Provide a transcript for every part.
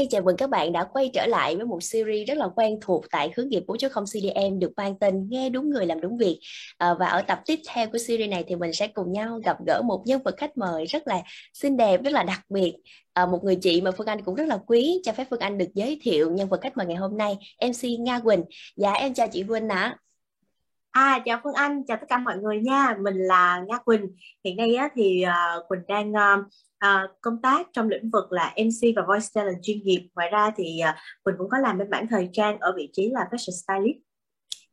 Hi, chào mừng các bạn đã quay trở lại với một series rất là quen thuộc tại hướng nghiệp 4.0 CDM được mang tên Nghe đúng người làm đúng việc. À, và ở tập tiếp theo của series này thì mình sẽ cùng nhau gặp gỡ một nhân vật khách mời rất là xinh đẹp, rất là đặc biệt. À, một người chị mà Phương Anh cũng rất là quý. Cho phép Phương Anh được giới thiệu nhân vật khách mời ngày hôm nay, MC Nga Quỳnh. Dạ em chào chị Quỳnh ạ. À. À, chào Phương Anh, chào tất cả mọi người nha. Mình là Nga Quỳnh. Hiện nay á, thì uh, Quỳnh đang uh, uh, công tác trong lĩnh vực là MC và voice talent chuyên nghiệp. Ngoài ra thì uh, mình cũng có làm bên mảng thời trang ở vị trí là fashion stylist.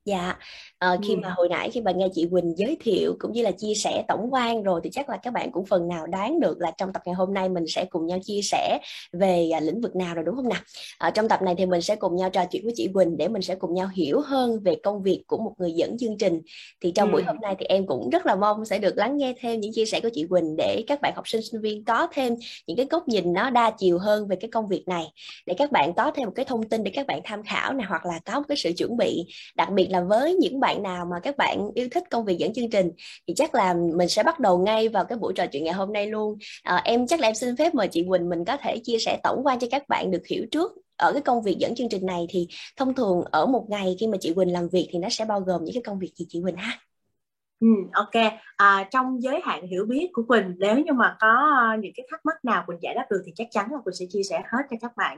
Dạ, ờ, khi mà hồi nãy khi mà nghe chị Quỳnh giới thiệu cũng như là chia sẻ tổng quan rồi thì chắc là các bạn cũng phần nào đoán được là trong tập ngày hôm nay mình sẽ cùng nhau chia sẻ về à, lĩnh vực nào rồi đúng không nào? Ở trong tập này thì mình sẽ cùng nhau trò chuyện với chị Quỳnh để mình sẽ cùng nhau hiểu hơn về công việc của một người dẫn chương trình. Thì trong ừ. buổi hôm nay thì em cũng rất là mong sẽ được lắng nghe thêm những chia sẻ của chị Quỳnh để các bạn học sinh sinh viên có thêm những cái góc nhìn nó đa chiều hơn về cái công việc này để các bạn có thêm một cái thông tin để các bạn tham khảo này hoặc là có một cái sự chuẩn bị đặc biệt là là với những bạn bạn nào mà các bạn yêu thích công việc dẫn chương trình thì chắc là mình sẽ bắt đầu ngay vào cái buổi trò chuyện ngày hôm nay luôn. À, em chắc là em xin phép mời chị Quỳnh mình có thể chia sẻ tổng quan cho các bạn được hiểu trước ở cái công việc dẫn chương trình này. Thì thông thường ở một ngày khi mà chị Quỳnh làm việc thì nó sẽ bao gồm những cái công việc gì chị Quỳnh ha? Ừ, ok. À, trong giới hạn hiểu biết của Quỳnh nếu như mà có ờ, những cái thắc mắc nào Quỳnh giải đáp được thì chắc chắn là Quỳnh sẽ chia sẻ hết cho các bạn.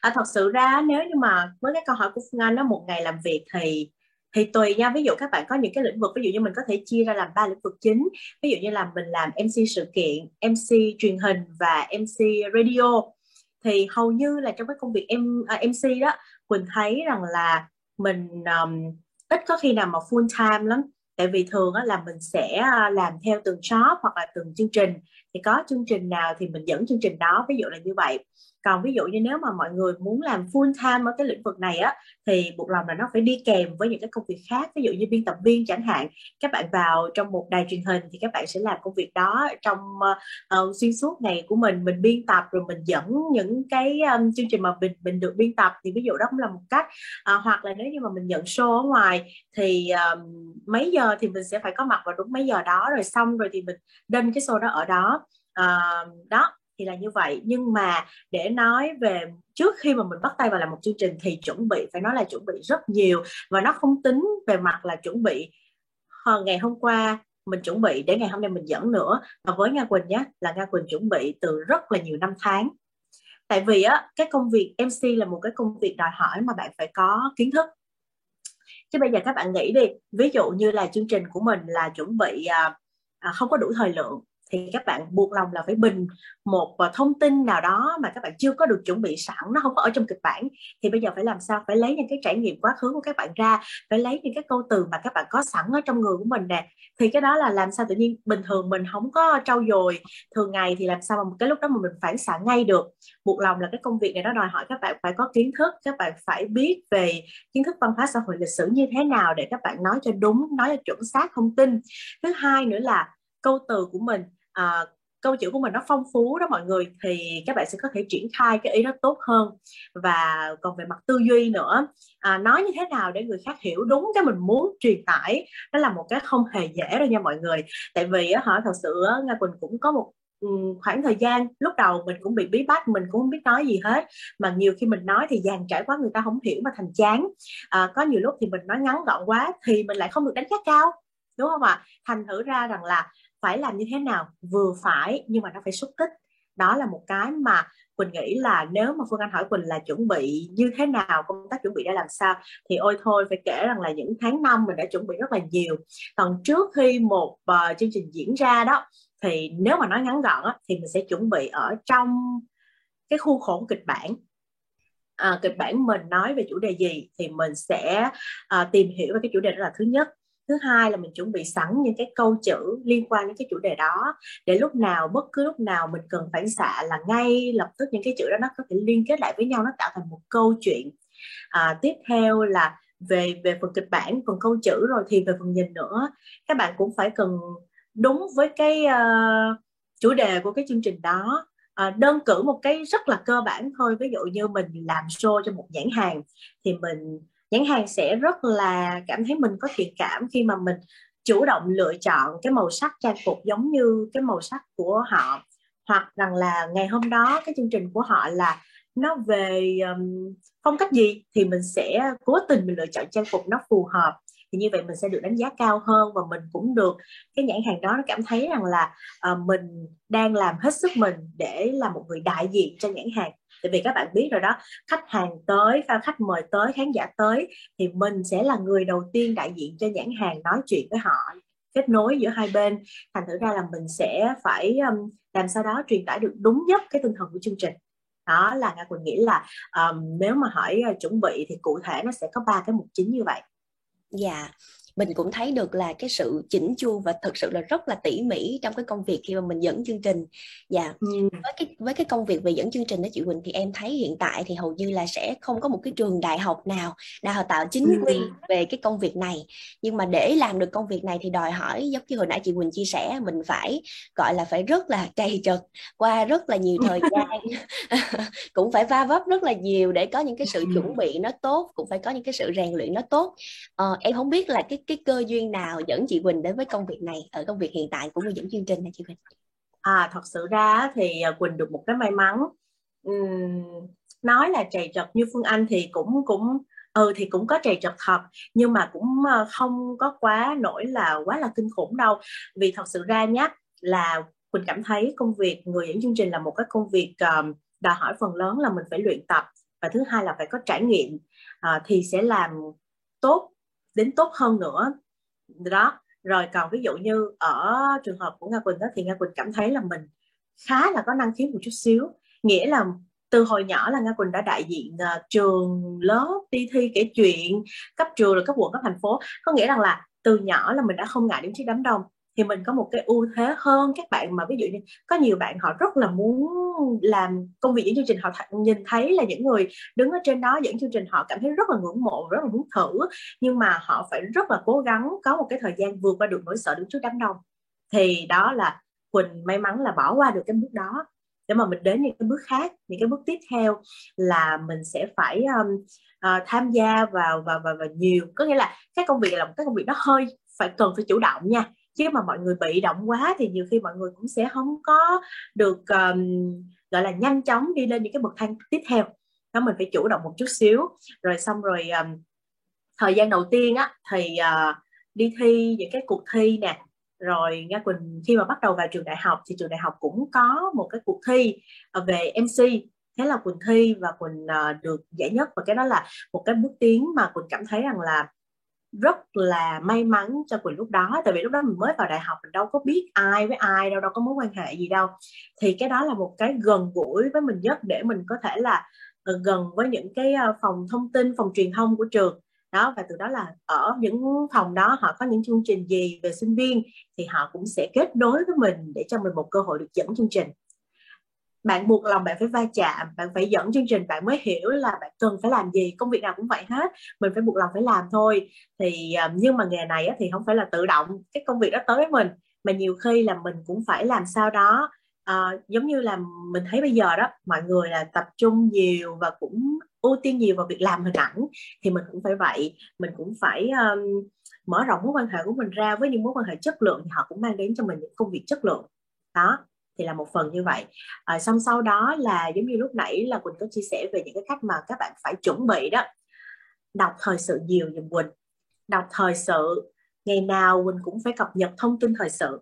À, thật sự ra nếu như mà với cái câu hỏi của Phương Anh nó một ngày làm việc thì thì tùy nha ví dụ các bạn có những cái lĩnh vực ví dụ như mình có thể chia ra làm ba lĩnh vực chính. Ví dụ như là mình làm mc sự kiện mc truyền hình và mc radio. Thì hầu như là trong cái công việc em à, mc đó quỳnh thấy rằng là mình um, ít có khi nào mà full time lắm. Tại vì thường á, là mình sẽ à, làm theo từng shop hoặc là từng chương trình. Thì có chương trình nào thì mình dẫn chương trình đó ví dụ là như vậy còn ví dụ như nếu mà mọi người muốn làm full time ở cái lĩnh vực này á thì buộc lòng là nó phải đi kèm với những cái công việc khác. Ví dụ như biên tập viên chẳng hạn các bạn vào trong một đài truyền hình thì các bạn sẽ làm công việc đó trong uh, xuyên suốt ngày của mình mình biên tập rồi mình dẫn những cái um, chương trình mà mình mình được biên tập thì ví dụ đó cũng là một cách. Uh, hoặc là nếu như mà mình nhận show ở ngoài thì um, mấy giờ thì mình sẽ phải có mặt vào đúng mấy giờ đó rồi xong rồi thì mình đinh cái show đó ở đó. Uh, đó thì là như vậy. Nhưng mà để nói về trước khi mà mình bắt tay vào làm một chương trình thì chuẩn bị phải nói là chuẩn bị rất nhiều. Và nó không tính về mặt là chuẩn bị ờ, ngày hôm qua mình chuẩn bị để ngày hôm nay mình dẫn nữa. Và với Nga Quỳnh nhé là Nga Quỳnh chuẩn bị từ rất là nhiều năm tháng. Tại vì á cái công việc MC là một cái công việc đòi hỏi mà bạn phải có kiến thức. Chứ bây giờ các bạn nghĩ đi ví dụ như là chương trình của mình là chuẩn bị à, à, không có đủ thời lượng thì các bạn buộc lòng là phải bình một ờ, thông tin nào đó mà các bạn chưa có được chuẩn bị sẵn, nó không có ở trong kịch bản. Thì bây giờ phải làm sao? Phải lấy những cái trải nghiệm quá khứ của các bạn ra, phải lấy những cái câu từ mà các bạn có sẵn ở trong người của mình nè. Thì cái đó là làm sao tự nhiên bình thường mình không có trau dồi. Thường ngày thì làm sao mà cái lúc đó mà mình phản xạ ngay được? Buộc lòng là cái công việc này nó đòi hỏi các bạn phải có kiến thức, các bạn phải biết về kiến thức văn hóa xã hội lịch sử như thế nào để các bạn nói cho đúng, nói cho chuẩn xác thông tin. Thứ hai nữa là câu từ của mình à, câu chữ của mình nó phong phú đó mọi người thì các bạn sẽ có thể triển khai cái ý đó tốt hơn. Và còn về mặt tư duy nữa à, nói như thế nào để người khác hiểu đúng cái mình muốn truyền tải đó là một cái không hề dễ đâu nha mọi người. Tại vì họ thật sự nga quỳnh cũng có một ừ, khoảng thời gian lúc đầu mình cũng bị bí bách mình cũng không biết nói gì hết. Mà nhiều khi mình nói thì dàn trải quá người ta không hiểu mà thành chán. À, có nhiều lúc thì mình nói ngắn gọn quá thì mình lại không được đánh giá cao đúng không ạ? Thành thử ra rằng là phải làm như thế nào? Vừa phải nhưng mà nó phải xúc tích. Đó là một cái mà Quỳnh nghĩ là nếu mà Phương Anh hỏi Quỳnh là chuẩn bị như thế nào công tác chuẩn bị đã làm sao thì ôi thôi phải kể rằng là những tháng năm mình đã chuẩn bị rất là nhiều. Còn trước khi một uh, chương trình diễn ra đó thì nếu mà nói ngắn gọn á, thì mình sẽ chuẩn bị ở trong cái khu khổ kịch bản. À, kịch bản mình nói về chủ đề gì thì mình sẽ à, tìm hiểu về cái chủ đề đó là thứ nhất thứ hai là mình chuẩn bị sẵn những cái câu chữ liên quan đến cái chủ đề đó để lúc nào bất cứ lúc nào mình cần phản xạ là ngay lập tức những cái chữ đó nó có thể liên kết lại với nhau nó tạo thành một câu chuyện. À, tiếp theo là về về phần kịch bản phần câu chữ rồi thì về phần nhìn nữa. Các bạn cũng phải cần đúng với cái uh, chủ đề của cái chương trình đó. À, đơn cử một cái rất là cơ bản thôi ví dụ như mình làm show cho một nhãn hàng thì mình nhãn hàng sẽ rất là cảm thấy mình có thiện cảm khi mà mình chủ động lựa chọn cái màu sắc trang phục giống như cái màu sắc của họ. Hoặc rằng là ngày hôm đó cái chương trình của họ là nó về um, phong cách gì thì mình sẽ cố tình mình lựa chọn trang phục nó phù hợp. Thì như vậy mình sẽ được đánh giá cao hơn và mình cũng được cái nhãn hàng đó nó cảm thấy rằng là uh, mình đang làm hết sức mình để là một người đại diện cho nhãn hàng tại vì các bạn biết rồi đó khách hàng tới khách mời tới khán giả tới thì mình sẽ là người đầu tiên đại diện cho nhãn hàng nói chuyện với họ kết nối giữa hai bên. Thành thử ra là mình sẽ phải um, làm sao đó truyền tải được đúng nhất cái tinh thần của chương trình. Đó là nga quỳnh nghĩ là um, nếu mà hỏi uh, chuẩn bị thì cụ thể nó sẽ có ba cái mục chính như vậy. Dạ mình cũng thấy được là cái sự chỉnh chu và thực sự là rất là tỉ mỉ trong cái công việc khi mà mình dẫn chương trình. Dạ ừ. với cái với cái công việc về dẫn chương trình đó chị Quỳnh thì em thấy hiện tại thì hầu như là sẽ không có một cái trường đại học nào đào tạo chính quy ừ. về cái công việc này. Nhưng mà để làm được công việc này thì đòi hỏi giống như hồi nãy chị Quỳnh chia sẻ mình phải gọi là phải rất là trầy trật qua rất là nhiều thời gian. Cũng phải va vấp rất là nhiều để có những cái sự chuẩn bị nó tốt cũng phải có những cái sự rèn luyện nó tốt. Ờ, em không biết là cái cái cơ duyên nào dẫn chị Quỳnh đến với công việc này ở công việc hiện tại của người dẫn chương trình này chị Quỳnh? À thật sự ra thì à, Quỳnh được một cái may mắn. Uhm, nói là trầy trật như Phương Anh thì cũng cũng ừ thì cũng có trầy trật thật nhưng mà cũng à, không có quá nổi là quá là kinh khủng đâu. Vì thật sự ra nhé là Quỳnh cảm thấy công việc người dẫn chương trình là một cái công việc um, đòi hỏi phần lớn là mình phải luyện tập và thứ hai là phải có trải nghiệm uh, thì sẽ làm tốt đến tốt hơn nữa. Đó rồi còn ví dụ như ở trường hợp của nga quỳnh đó thì nga quỳnh cảm thấy là mình khá là có năng khiếu một chút xíu. Nghĩa là từ hồi nhỏ là nga quỳnh đã đại diện uh, trường lớp đi thi kể chuyện cấp trường rồi cấp quận cấp thành phố. Có nghĩa rằng là từ nhỏ là mình đã không ngại đứng trước đám đông thì mình có một cái ưu thế hơn các bạn mà ví dụ như có nhiều bạn họ rất là muốn làm công việc dẫn chương trình họ th- nhìn thấy là những người đứng ở trên đó dẫn chương trình họ cảm thấy rất là ngưỡng mộ rất là muốn thử nhưng mà họ phải rất là cố gắng có một cái thời gian vượt qua được nỗi sợ đứng trước đám đông. Thì đó là quỳnh may mắn là bỏ qua được cái bước đó. Để mà mình đến những cái bước khác những cái bước tiếp theo là mình sẽ phải um, uh, tham gia vào và và và nhiều. Có nghĩa là các công việc là một cái công việc nó hơi phải cần phải chủ động nha chứ mà mọi người bị động quá thì nhiều khi mọi người cũng sẽ không có được um, gọi là nhanh chóng đi lên những cái bậc thang tiếp theo. Đó mình phải chủ động một chút xíu. Rồi xong rồi um, thời gian đầu tiên á thì uh, đi thi những cái cuộc thi nè. Rồi Nga Quỳnh khi mà bắt đầu vào trường đại học thì trường đại học cũng có một cái cuộc thi ờ, về MC thế là Quỳnh thi và Quỳnh uh, được giải nhất. Và cái đó là một cái bước tiến mà Quỳnh cảm thấy rằng là rất là may mắn cho Quỳnh lúc đó. Tại vì lúc đó mình mới vào đại học, mình đâu có biết ai với ai đâu đâu có mối quan hệ gì đâu. Thì cái đó là một cái gần gũi với mình nhất để mình có thể là ờ, gần với những cái ờ, phòng thông tin, phòng truyền thông của trường. Đó, và từ đó là ở những phòng đó họ có những chương trình gì về sinh viên thì họ cũng sẽ kết nối với mình để cho mình một cơ hội được dẫn chương trình bạn buộc lòng bạn phải va chạm bạn phải dẫn chương trình bạn mới hiểu là bạn cần phải làm gì công việc nào cũng vậy hết mình phải buộc lòng phải làm thôi. Thì ờ, nhưng mà nghề này thì không phải là tự động cái công việc đó tới với mình mà nhiều khi là mình cũng phải làm sao đó. À, giống như là mình thấy bây giờ đó mọi người là tập trung nhiều và cũng ưu tiên nhiều vào việc làm hình ảnh thì mình cũng phải vậy. Mình cũng phải um, mở rộng mối quan hệ của mình ra với những mối quan hệ chất lượng thì họ cũng mang đến cho mình những công việc chất lượng. Đó thì là một phần như vậy. À, xong sau đó là giống như lúc nãy là quỳnh có chia sẻ về những cái cách mà các bạn phải chuẩn bị đó. Đọc thời sự nhiều dùm quỳnh. Đọc thời sự ngày nào quỳnh cũng phải cập nhật thông tin thời sự.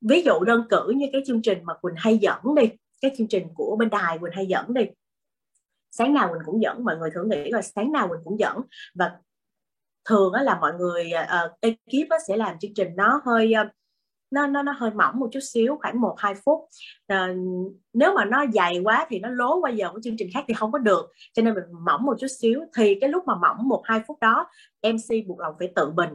Ví dụ đơn cử như cái chương trình mà quỳnh hay dẫn đi cái chương trình của bên đài quỳnh hay dẫn đi. Sáng nào mình cũng dẫn mọi người thử nghĩ là sáng nào mình cũng dẫn. Và thường á là mọi người uh, ekip sẽ làm chương trình nó hơi uh, nó nó nó hơi mỏng một chút xíu khoảng một hai phút. À, nếu mà nó dày quá thì nó lố qua giờ của chương trình khác thì không có được. Cho nên mình mỏng một chút xíu. Thì cái lúc mà mỏng một hai phút đó mc buộc lòng phải tự bình.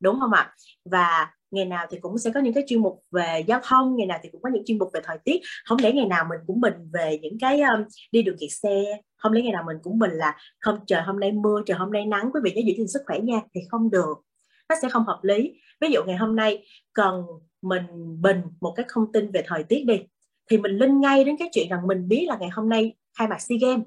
Đúng không ạ? Và ngày nào thì cũng sẽ có những cái chuyên mục về giao thông ngày nào thì cũng có những chuyên mục về thời tiết. Không lẽ ngày nào mình cũng bình về những cái um, đi đường kẹt xe? Không lẽ ngày nào mình cũng bình là không trời hôm nay mưa trời hôm nay nắng quý vị nhớ giữ gìn sức khỏe nha. Thì không được. Nó sẽ không hợp lý ví dụ ngày hôm nay cần mình bình một cái thông tin về thời tiết đi, thì mình linh ngay đến cái chuyện rằng mình biết là ngày hôm nay khai mạc SEA Games.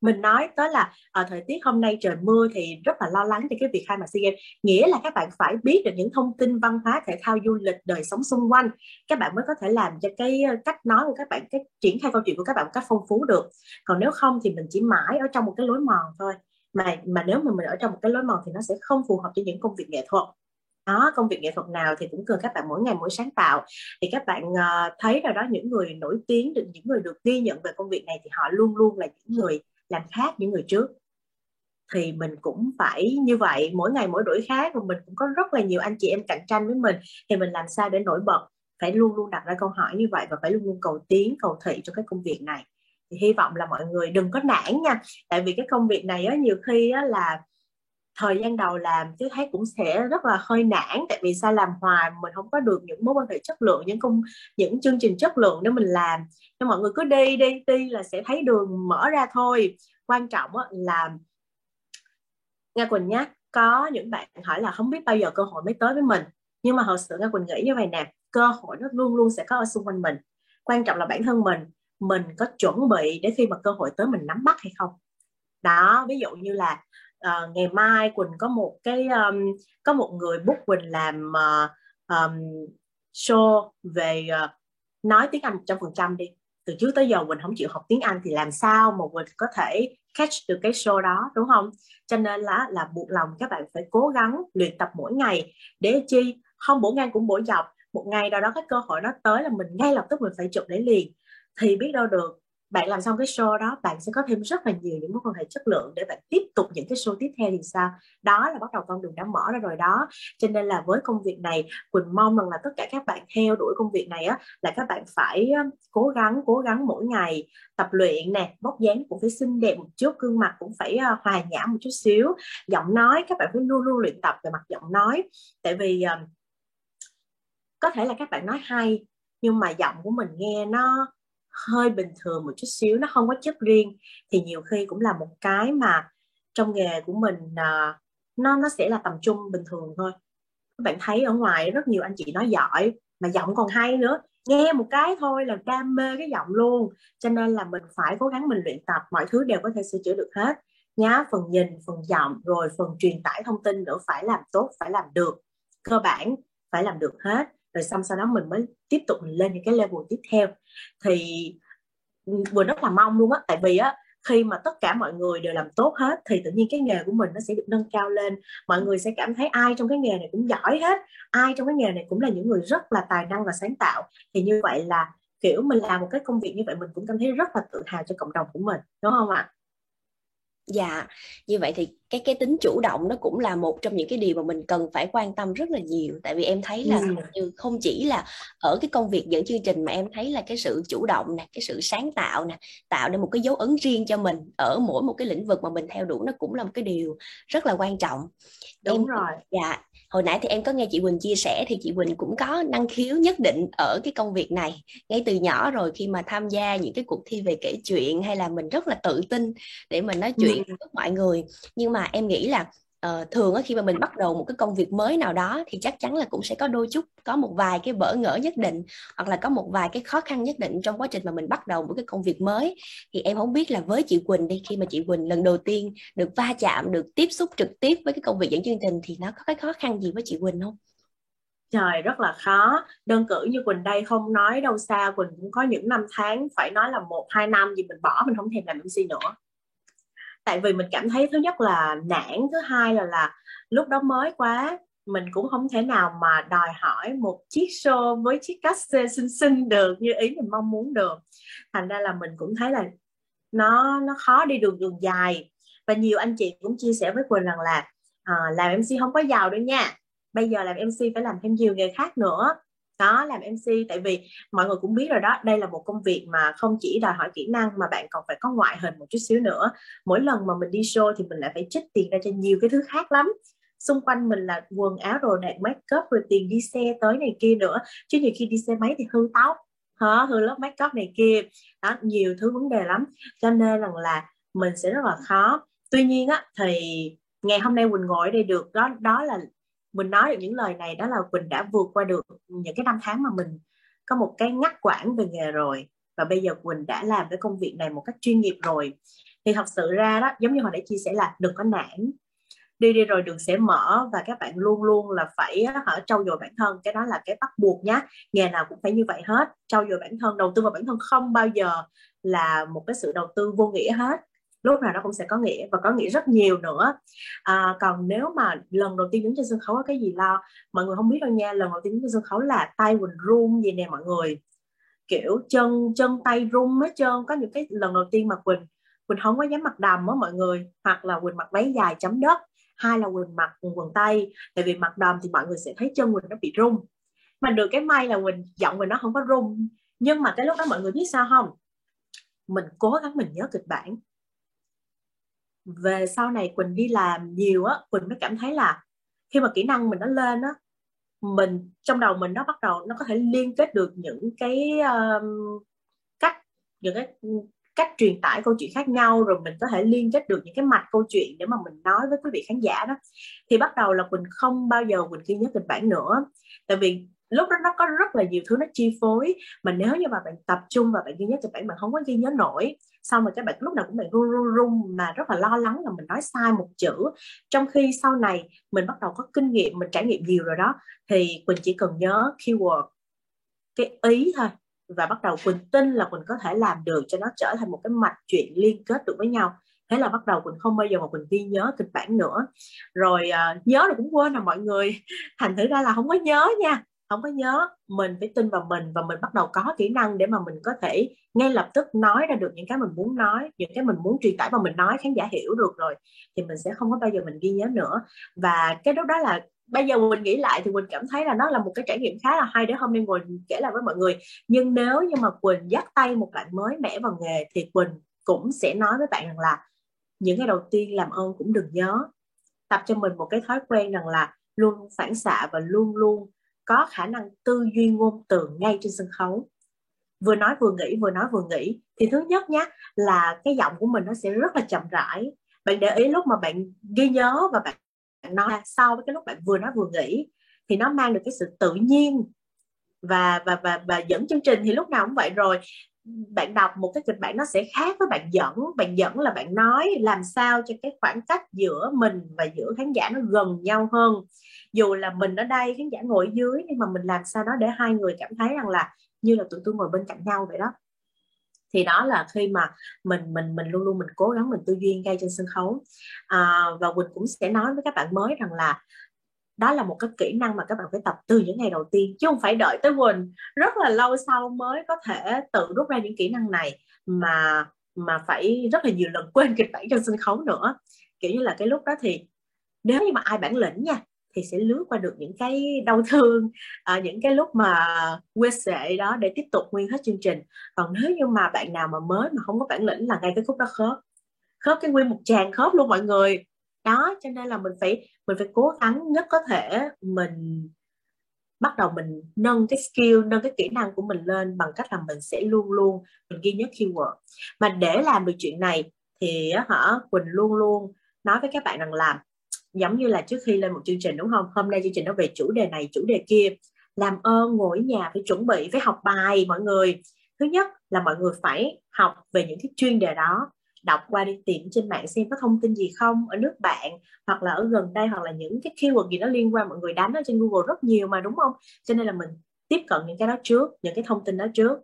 Mình nói tới là ở thời tiết hôm nay trời mưa thì rất là lo lắng cho cái việc khai mạc SEA Games. Nghĩa là các bạn phải biết được những thông tin văn hóa, thể thao, du lịch, đời sống xung quanh. Các bạn mới có thể làm cho cái ờ, cách nói của các bạn, cái triển khai câu chuyện của các bạn một cách phong phú được. Còn nếu không thì mình chỉ mãi ở trong một cái lối mòn thôi. Mà mà nếu mà mình ở trong một cái lối mòn thì nó sẽ không phù hợp cho những công việc nghệ thuật đó công việc nghệ thuật nào thì cũng cần các bạn mỗi ngày mỗi sáng tạo. Thì các bạn uh, thấy rồi đó những người nổi tiếng được những người được ghi nhận về công việc này thì họ luôn luôn là những người làm khác những người trước. Thì mình cũng phải như vậy mỗi ngày mỗi đổi khác và mình cũng có rất là nhiều anh chị em cạnh tranh với mình. Thì mình làm sao để nổi bật? Phải luôn luôn đặt ra câu hỏi như vậy và phải luôn luôn cầu tiến cầu thị cho cái công việc này. Thì hy vọng là mọi người đừng có nản nha tại vì cái công việc này á, nhiều khi á, là thời gian đầu làm chứ thấy cũng sẽ rất là hơi nản, tại vì sao làm hoài, mình không có được những mối quan hệ chất lượng, những công, những chương trình chất lượng để mình làm. Nhưng mọi người cứ đi đi đi là sẽ thấy đường mở ra thôi. Quan trọng là Nga Quỳnh nhắc có những bạn hỏi là không biết bao giờ cơ hội mới tới với mình. Nhưng mà thật sự Nga Quỳnh nghĩ như vậy nè, cơ hội nó luôn luôn sẽ có ở xung quanh mình. Quan trọng là bản thân mình mình có chuẩn bị để khi mà cơ hội tới mình nắm bắt hay không? Đó, ví dụ như là uh, ngày mai quỳnh có một cái um, có một người book quỳnh làm uh, um, show về uh, nói tiếng anh trăm phần trăm đi. Từ trước tới giờ quỳnh không chịu học tiếng anh thì làm sao mà quỳnh có thể catch được cái show đó đúng không? Cho nên là là buộc lòng các bạn phải cố gắng luyện tập mỗi ngày để chi? Không bổ ngang cũng bổ dọc một ngày nào đó cái cơ hội nó tới là mình ngay lập tức mình phải chụp để liền. Thì biết đâu được bạn làm xong cái show đó, bạn sẽ có thêm rất là nhiều những mối quan hệ chất lượng để bạn tiếp tục những cái show tiếp theo thì sao? Đó là bắt đầu con đường đã mở ra rồi đó. Cho nên là với công việc này, quỳnh mong rằng là tất cả các bạn theo đuổi công việc này á, là các bạn phải cố gắng cố gắng mỗi ngày tập luyện nè, vóc dáng cũng phải xinh đẹp một chút, gương mặt cũng phải hòa nhã một chút xíu. Giọng nói, các bạn phải luôn luôn luyện tập về mặt giọng nói. Tại vì có thể là các bạn nói hay, nhưng mà giọng của mình nghe nó hơi bình thường một chút xíu, nó không có chất riêng, thì nhiều khi cũng là một cái mà trong nghề của mình à, nó nó sẽ là tầm trung bình thường thôi. Các bạn thấy ở ngoài rất nhiều anh chị nói giỏi mà giọng còn hay nữa, nghe một cái thôi là đam mê cái giọng luôn. Cho nên là mình phải cố gắng mình luyện tập, mọi thứ đều có thể sửa chữa được hết. Nhá, phần nhìn, phần giọng, rồi phần truyền tải thông tin nữa phải làm tốt, phải làm được. Cơ bản phải làm được hết rồi xong sau đó mình mới tiếp tục mình lên những cái level tiếp theo. Thì ừ, vừa rất là mong luôn á. Tại vì á, khi mà tất cả mọi người đều làm tốt hết, thì tự nhiên cái nghề của mình nó sẽ được nâng cao lên. Mọi người sẽ cảm thấy ai trong cái nghề này cũng giỏi hết, ai trong cái nghề này cũng là những người rất là tài năng và sáng tạo. Thì như vậy là, kiểu, mình làm một cái công việc như vậy mình cũng cảm thấy rất là tự hào cho cộng đồng của mình, đúng không ạ? Dạ, như vậy thì cái cái tính chủ động nó cũng là một trong những cái điều mà mình cần phải quan tâm rất là nhiều tại vì em thấy là ừ. như không chỉ là ở cái công việc dẫn chương trình mà em thấy là cái sự chủ động nè, cái sự sáng tạo nè, tạo nên một cái dấu ấn riêng cho mình ở mỗi một cái lĩnh vực mà mình theo đuổi nó cũng là một cái điều rất là quan trọng. Đúng em, rồi. Dạ, hồi nãy thì em có nghe chị Quỳnh chia sẻ thì chị Quỳnh cũng có năng khiếu nhất định ở cái công việc này ngay từ nhỏ rồi khi mà tham gia những cái cuộc thi về kể chuyện hay là mình rất là tự tin để mình nói chuyện ừ. với mọi người nhưng mà em nghĩ là uh, thường khi mà mình bắt đầu một cái công việc mới nào đó thì chắc chắn là cũng sẽ có đôi chút có một vài cái bỡ ngỡ nhất định hoặc là có một vài cái khó khăn nhất định trong quá trình mà mình bắt đầu một cái công việc mới. Thì em không biết là với chị Quỳnh đi khi mà chị Quỳnh lần đầu tiên được va chạm được tiếp xúc trực tiếp với cái công việc dẫn chương trình thì nó có cái khó khăn gì với chị Quỳnh không? Trời rất là khó. Đơn cử như Quỳnh đây không nói đâu xa Quỳnh cũng có những năm tháng Phải nói là một hai năm gì mình bỏ Mình không thèm làm MC nữa tại vì mình cảm thấy thứ nhất là nản thứ hai là là lúc đó mới quá mình cũng không thể nào mà đòi hỏi một chiếc show với chiếc casse xinh xinh được như ý mình mong muốn được. Thành ra là mình cũng thấy là nó nó khó đi đường đường dài. Và nhiều anh chị cũng chia sẻ với quỳnh rằng là à, làm mc không có giàu đâu nha. Bây giờ làm mc phải làm thêm nhiều nghề khác nữa đó làm MC tại vì mọi người cũng biết rồi đó, đây là một công việc mà không chỉ đòi hỏi kỹ năng mà bạn còn phải có ngoại hình một chút xíu nữa. Mỗi lần mà mình đi show thì mình lại phải trích tiền ra cho nhiều cái thứ khác lắm. Xung quanh mình là quần áo đồ đạc make up rồi tiền đi xe tới này kia nữa. Chứ nhiều khi đi xe máy thì hư tóc hả hư lớp make up này kia. Đó, nhiều thứ vấn đề lắm. Cho nên rằng là mình sẽ rất là khó. Tuy nhiên á, thì ngày hôm nay quỳnh ngồi ở đây được, đó đó là mình nói được những lời này đó là Quỳnh đã vượt qua được những cái năm tháng mà mình có một cái ngắt quãng về nghề rồi. Và bây giờ Quỳnh đã làm cái công việc này một cách chuyên nghiệp rồi. Thì thật sự ra đó, giống như hồi nãy chia sẻ là, đừng có nản. Đi đi rồi đường sẽ mở và các bạn luôn luôn là phải ở trau dồi bản thân. Cái đó là cái bắt buộc nhá. Nghề nào cũng phải như vậy hết. Trau dồi bản thân, đầu tư vào bản thân không bao giờ là một cái sự đầu tư vô nghĩa hết lúc nào nó cũng sẽ có nghĩa và có nghĩa rất nhiều nữa. À, còn nếu mà lần đầu tiên đứng trên sân khấu có cái gì lo mọi người không biết đâu nha lần đầu tiên đứng trên sân khấu là tay quỳnh run gì nè mọi người. Kiểu chân chân tay run hết trơn có những cái lần đầu tiên mà quỳnh quỳnh không có dám mặc đầm á mọi người hoặc là quỳnh mặc váy dài chấm đất hai là quỳnh mặc quần tây tại vì mặc đầm thì mọi người sẽ thấy chân quỳnh nó bị rung. Mà được cái may là quỳnh giọng quỳnh nó không có rung nhưng mà cái lúc đó mọi người biết sao không? Mình cố gắng mình nhớ kịch bản về sau này quỳnh đi làm nhiều á quỳnh mới cảm thấy là khi mà kỹ năng mình nó lên á mình trong đầu mình nó bắt đầu nó có thể liên kết được những cái um, cách những cái cách truyền tải câu chuyện khác nhau rồi mình có thể liên kết được những cái mạch câu chuyện để mà mình nói với quý vị khán giả đó. Thì bắt đầu là quỳnh không bao giờ quỳnh ghi nhớ kịch bản nữa. Tại vì lúc đó nó có rất là nhiều thứ nó chi phối mà nếu như mà bạn tập trung và bạn ghi nhớ kịch bản bạn không có ghi nhớ nổi xong rồi các bạn lúc nào cũng bị run run run mà rất là lo lắng là mình nói sai một chữ. Trong khi sau này mình bắt đầu có kinh nghiệm mình trải nghiệm nhiều rồi đó thì quỳnh chỉ cần nhớ keyword cái ý thôi và bắt đầu quỳnh tin là quỳnh có thể làm được cho nó trở thành một cái mạch chuyện liên kết được với nhau. Thế là bắt đầu quỳnh không bao giờ mà quỳnh ghi nhớ kịch bản nữa. Rồi uh, nhớ là cũng quên là mọi người. Thành thử ra là không có nhớ nha không có nhớ, mình phải tin vào mình và mình bắt đầu có kỹ năng để mà mình có thể ngay lập tức nói ra được những cái mình muốn nói, những cái mình muốn truyền tải và mình nói, khán giả hiểu được rồi, thì mình sẽ không có bao giờ mình ghi nhớ nữa. Và cái đó đó là, bây giờ mình nghĩ lại thì mình cảm thấy là nó là một cái trải nghiệm khá là hay để hôm nay ngồi kể lại với mọi người. Nhưng nếu như mà quỳnh dắt tay một bạn mới mẻ vào nghề thì quỳnh cũng sẽ nói với bạn rằng là, những ngày đầu tiên làm ơn cũng đừng nhớ. Tập cho mình một cái thói quen rằng là luôn phản xạ và luôn luôn có khả năng tư duy ngôn từ ngay trên sân khấu. Vừa nói vừa nghĩ, vừa nói vừa nghĩ, thì thứ nhất nhé là cái giọng của mình nó sẽ rất là chậm rãi. Bạn để ý lúc mà bạn ghi nhớ và bạn nói sau với cái lúc bạn vừa nói vừa nghĩ, thì nó mang được cái sự tự nhiên. Và và và và dẫn chương trình thì lúc nào cũng vậy rồi bạn đọc một cái kịch bản nó sẽ khác với bạn dẫn bạn dẫn là bạn nói làm sao cho cái khoảng cách giữa mình và giữa khán giả nó gần nhau hơn. Dù là mình ở đây khán giả ngồi dưới nhưng mà mình làm sao đó để hai người cảm thấy rằng là như là tụi tôi ngồi bên cạnh nhau vậy đó. Thì đó là khi mà mình mình mình luôn luôn mình cố gắng mình tư duy ngay trên sân khấu. À, và quỳnh cũng sẽ nói với các bạn mới rằng là đó là một cái kỹ năng mà các bạn phải tập từ những ngày đầu tiên chứ không phải đợi tới quỳnh rất là lâu sau mới có thể tự rút ra những kỹ năng này mà mà phải rất là nhiều lần quên kịch bản trên sân khấu nữa. Kiểu như là cái lúc đó thì nếu như mà ai bản lĩnh nha thì sẽ lướt qua được những cái đau thương à, những cái lúc mà quê sệ đó để tiếp tục nguyên hết chương trình. Còn nếu như mà bạn nào mà mới mà không có bản lĩnh là ngay cái khúc đó khớp. Khớp cái nguyên một tràng khớp luôn mọi người đó, cho nên là mình phải mình phải cố gắng nhất có thể mình bắt đầu mình nâng cái skill, nâng cái kỹ năng của mình lên bằng cách là mình sẽ luôn luôn, mình ghi nhớ keyword. Mà để làm được chuyện này thì hả, quỳnh luôn luôn nói với các bạn rằng làm giống như là trước khi lên một chương trình đúng không? Hôm nay chương trình nó về chủ đề này, chủ đề kia. Làm ơn, ngồi ở nhà phải chuẩn bị, phải học bài mọi người. Thứ nhất là mọi người phải học về những cái chuyên đề đó đọc qua đi tìm trên mạng xem có thông tin gì không ở nước bạn, hoặc là ở gần đây, hoặc là những cái keyword gì nó liên quan, mọi người đánh ở trên Google rất nhiều mà, đúng không? Cho nên là mình tiếp cận những cái đó trước, những cái thông tin đó trước.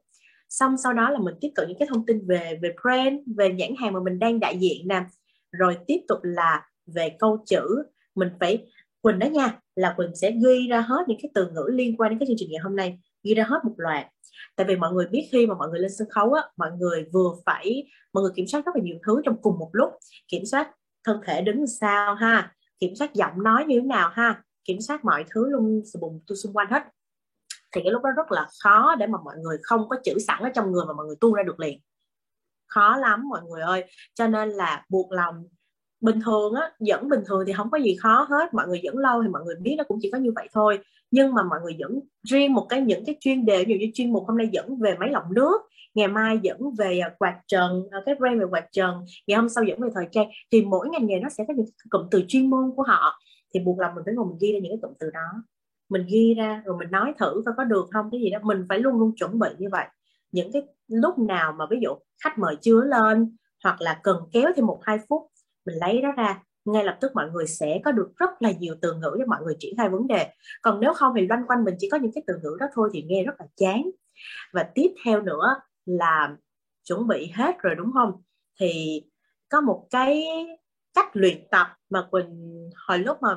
Xong sau đó là mình tiếp cận những cái thông tin về về brand, về nhãn hàng mà mình đang đại diện nè. Rồi tiếp tục là về câu chữ. Mình phải Quỳnh đó nha, là Quỳnh sẽ ghi ra hết những cái từ ngữ liên quan đến cái chương trình ngày hôm nay ghi ra hết một loạt. Tại vì mọi người biết khi mà mọi người lên sân khấu á, mọi người vừa phải, mọi người kiểm soát rất là nhiều thứ trong cùng một lúc. Kiểm soát thân thể đứng sao ha? Kiểm soát giọng nói như thế nào ha? Kiểm soát mọi thứ luôn bùng tôi xung quanh hết. Thì cái lúc đó rất là khó để mà mọi người không có chữ sẵn ở trong người mà mọi người tu ra được liền. Khó lắm mọi người ơi. Cho nên là buộc lòng bình thường á dẫn bình thường thì không có gì khó hết. Mọi người dẫn lâu thì mọi người biết nó cũng chỉ có như vậy thôi. Nhưng mà mọi người dẫn riêng một cái, những cái chuyên đề, ví dụ như chuyên mục hôm nay dẫn về máy lọc nước, ngày mai dẫn về à, quạt trần à, cái brand về quạt trần, ngày hôm sau dẫn về thời trang, thì mỗi ngành nghề nó sẽ có những cụm từ chuyên môn của họ. Thì buộc lòng mình phải ngồi mình ghi ra những cái cụm từ đó. Mình ghi ra rồi mình nói thử coi có được không cái gì đó. Mình phải luôn luôn chuẩn bị như vậy. Những cái lúc nào mà ví dụ khách mời chưa lên hoặc là cần kéo thêm một hai phút mình lấy đó ra. Ngay lập tức mọi người sẽ có được rất là nhiều từ ngữ để mọi người triển khai vấn đề. Còn nếu không thì loanh quanh mình chỉ có những cái từ ngữ đó thôi thì nghe rất là chán. Và tiếp theo nữa là chuẩn bị hết rồi đúng không? Thì có một cái cách luyện tập mà quỳnh hồi lúc mà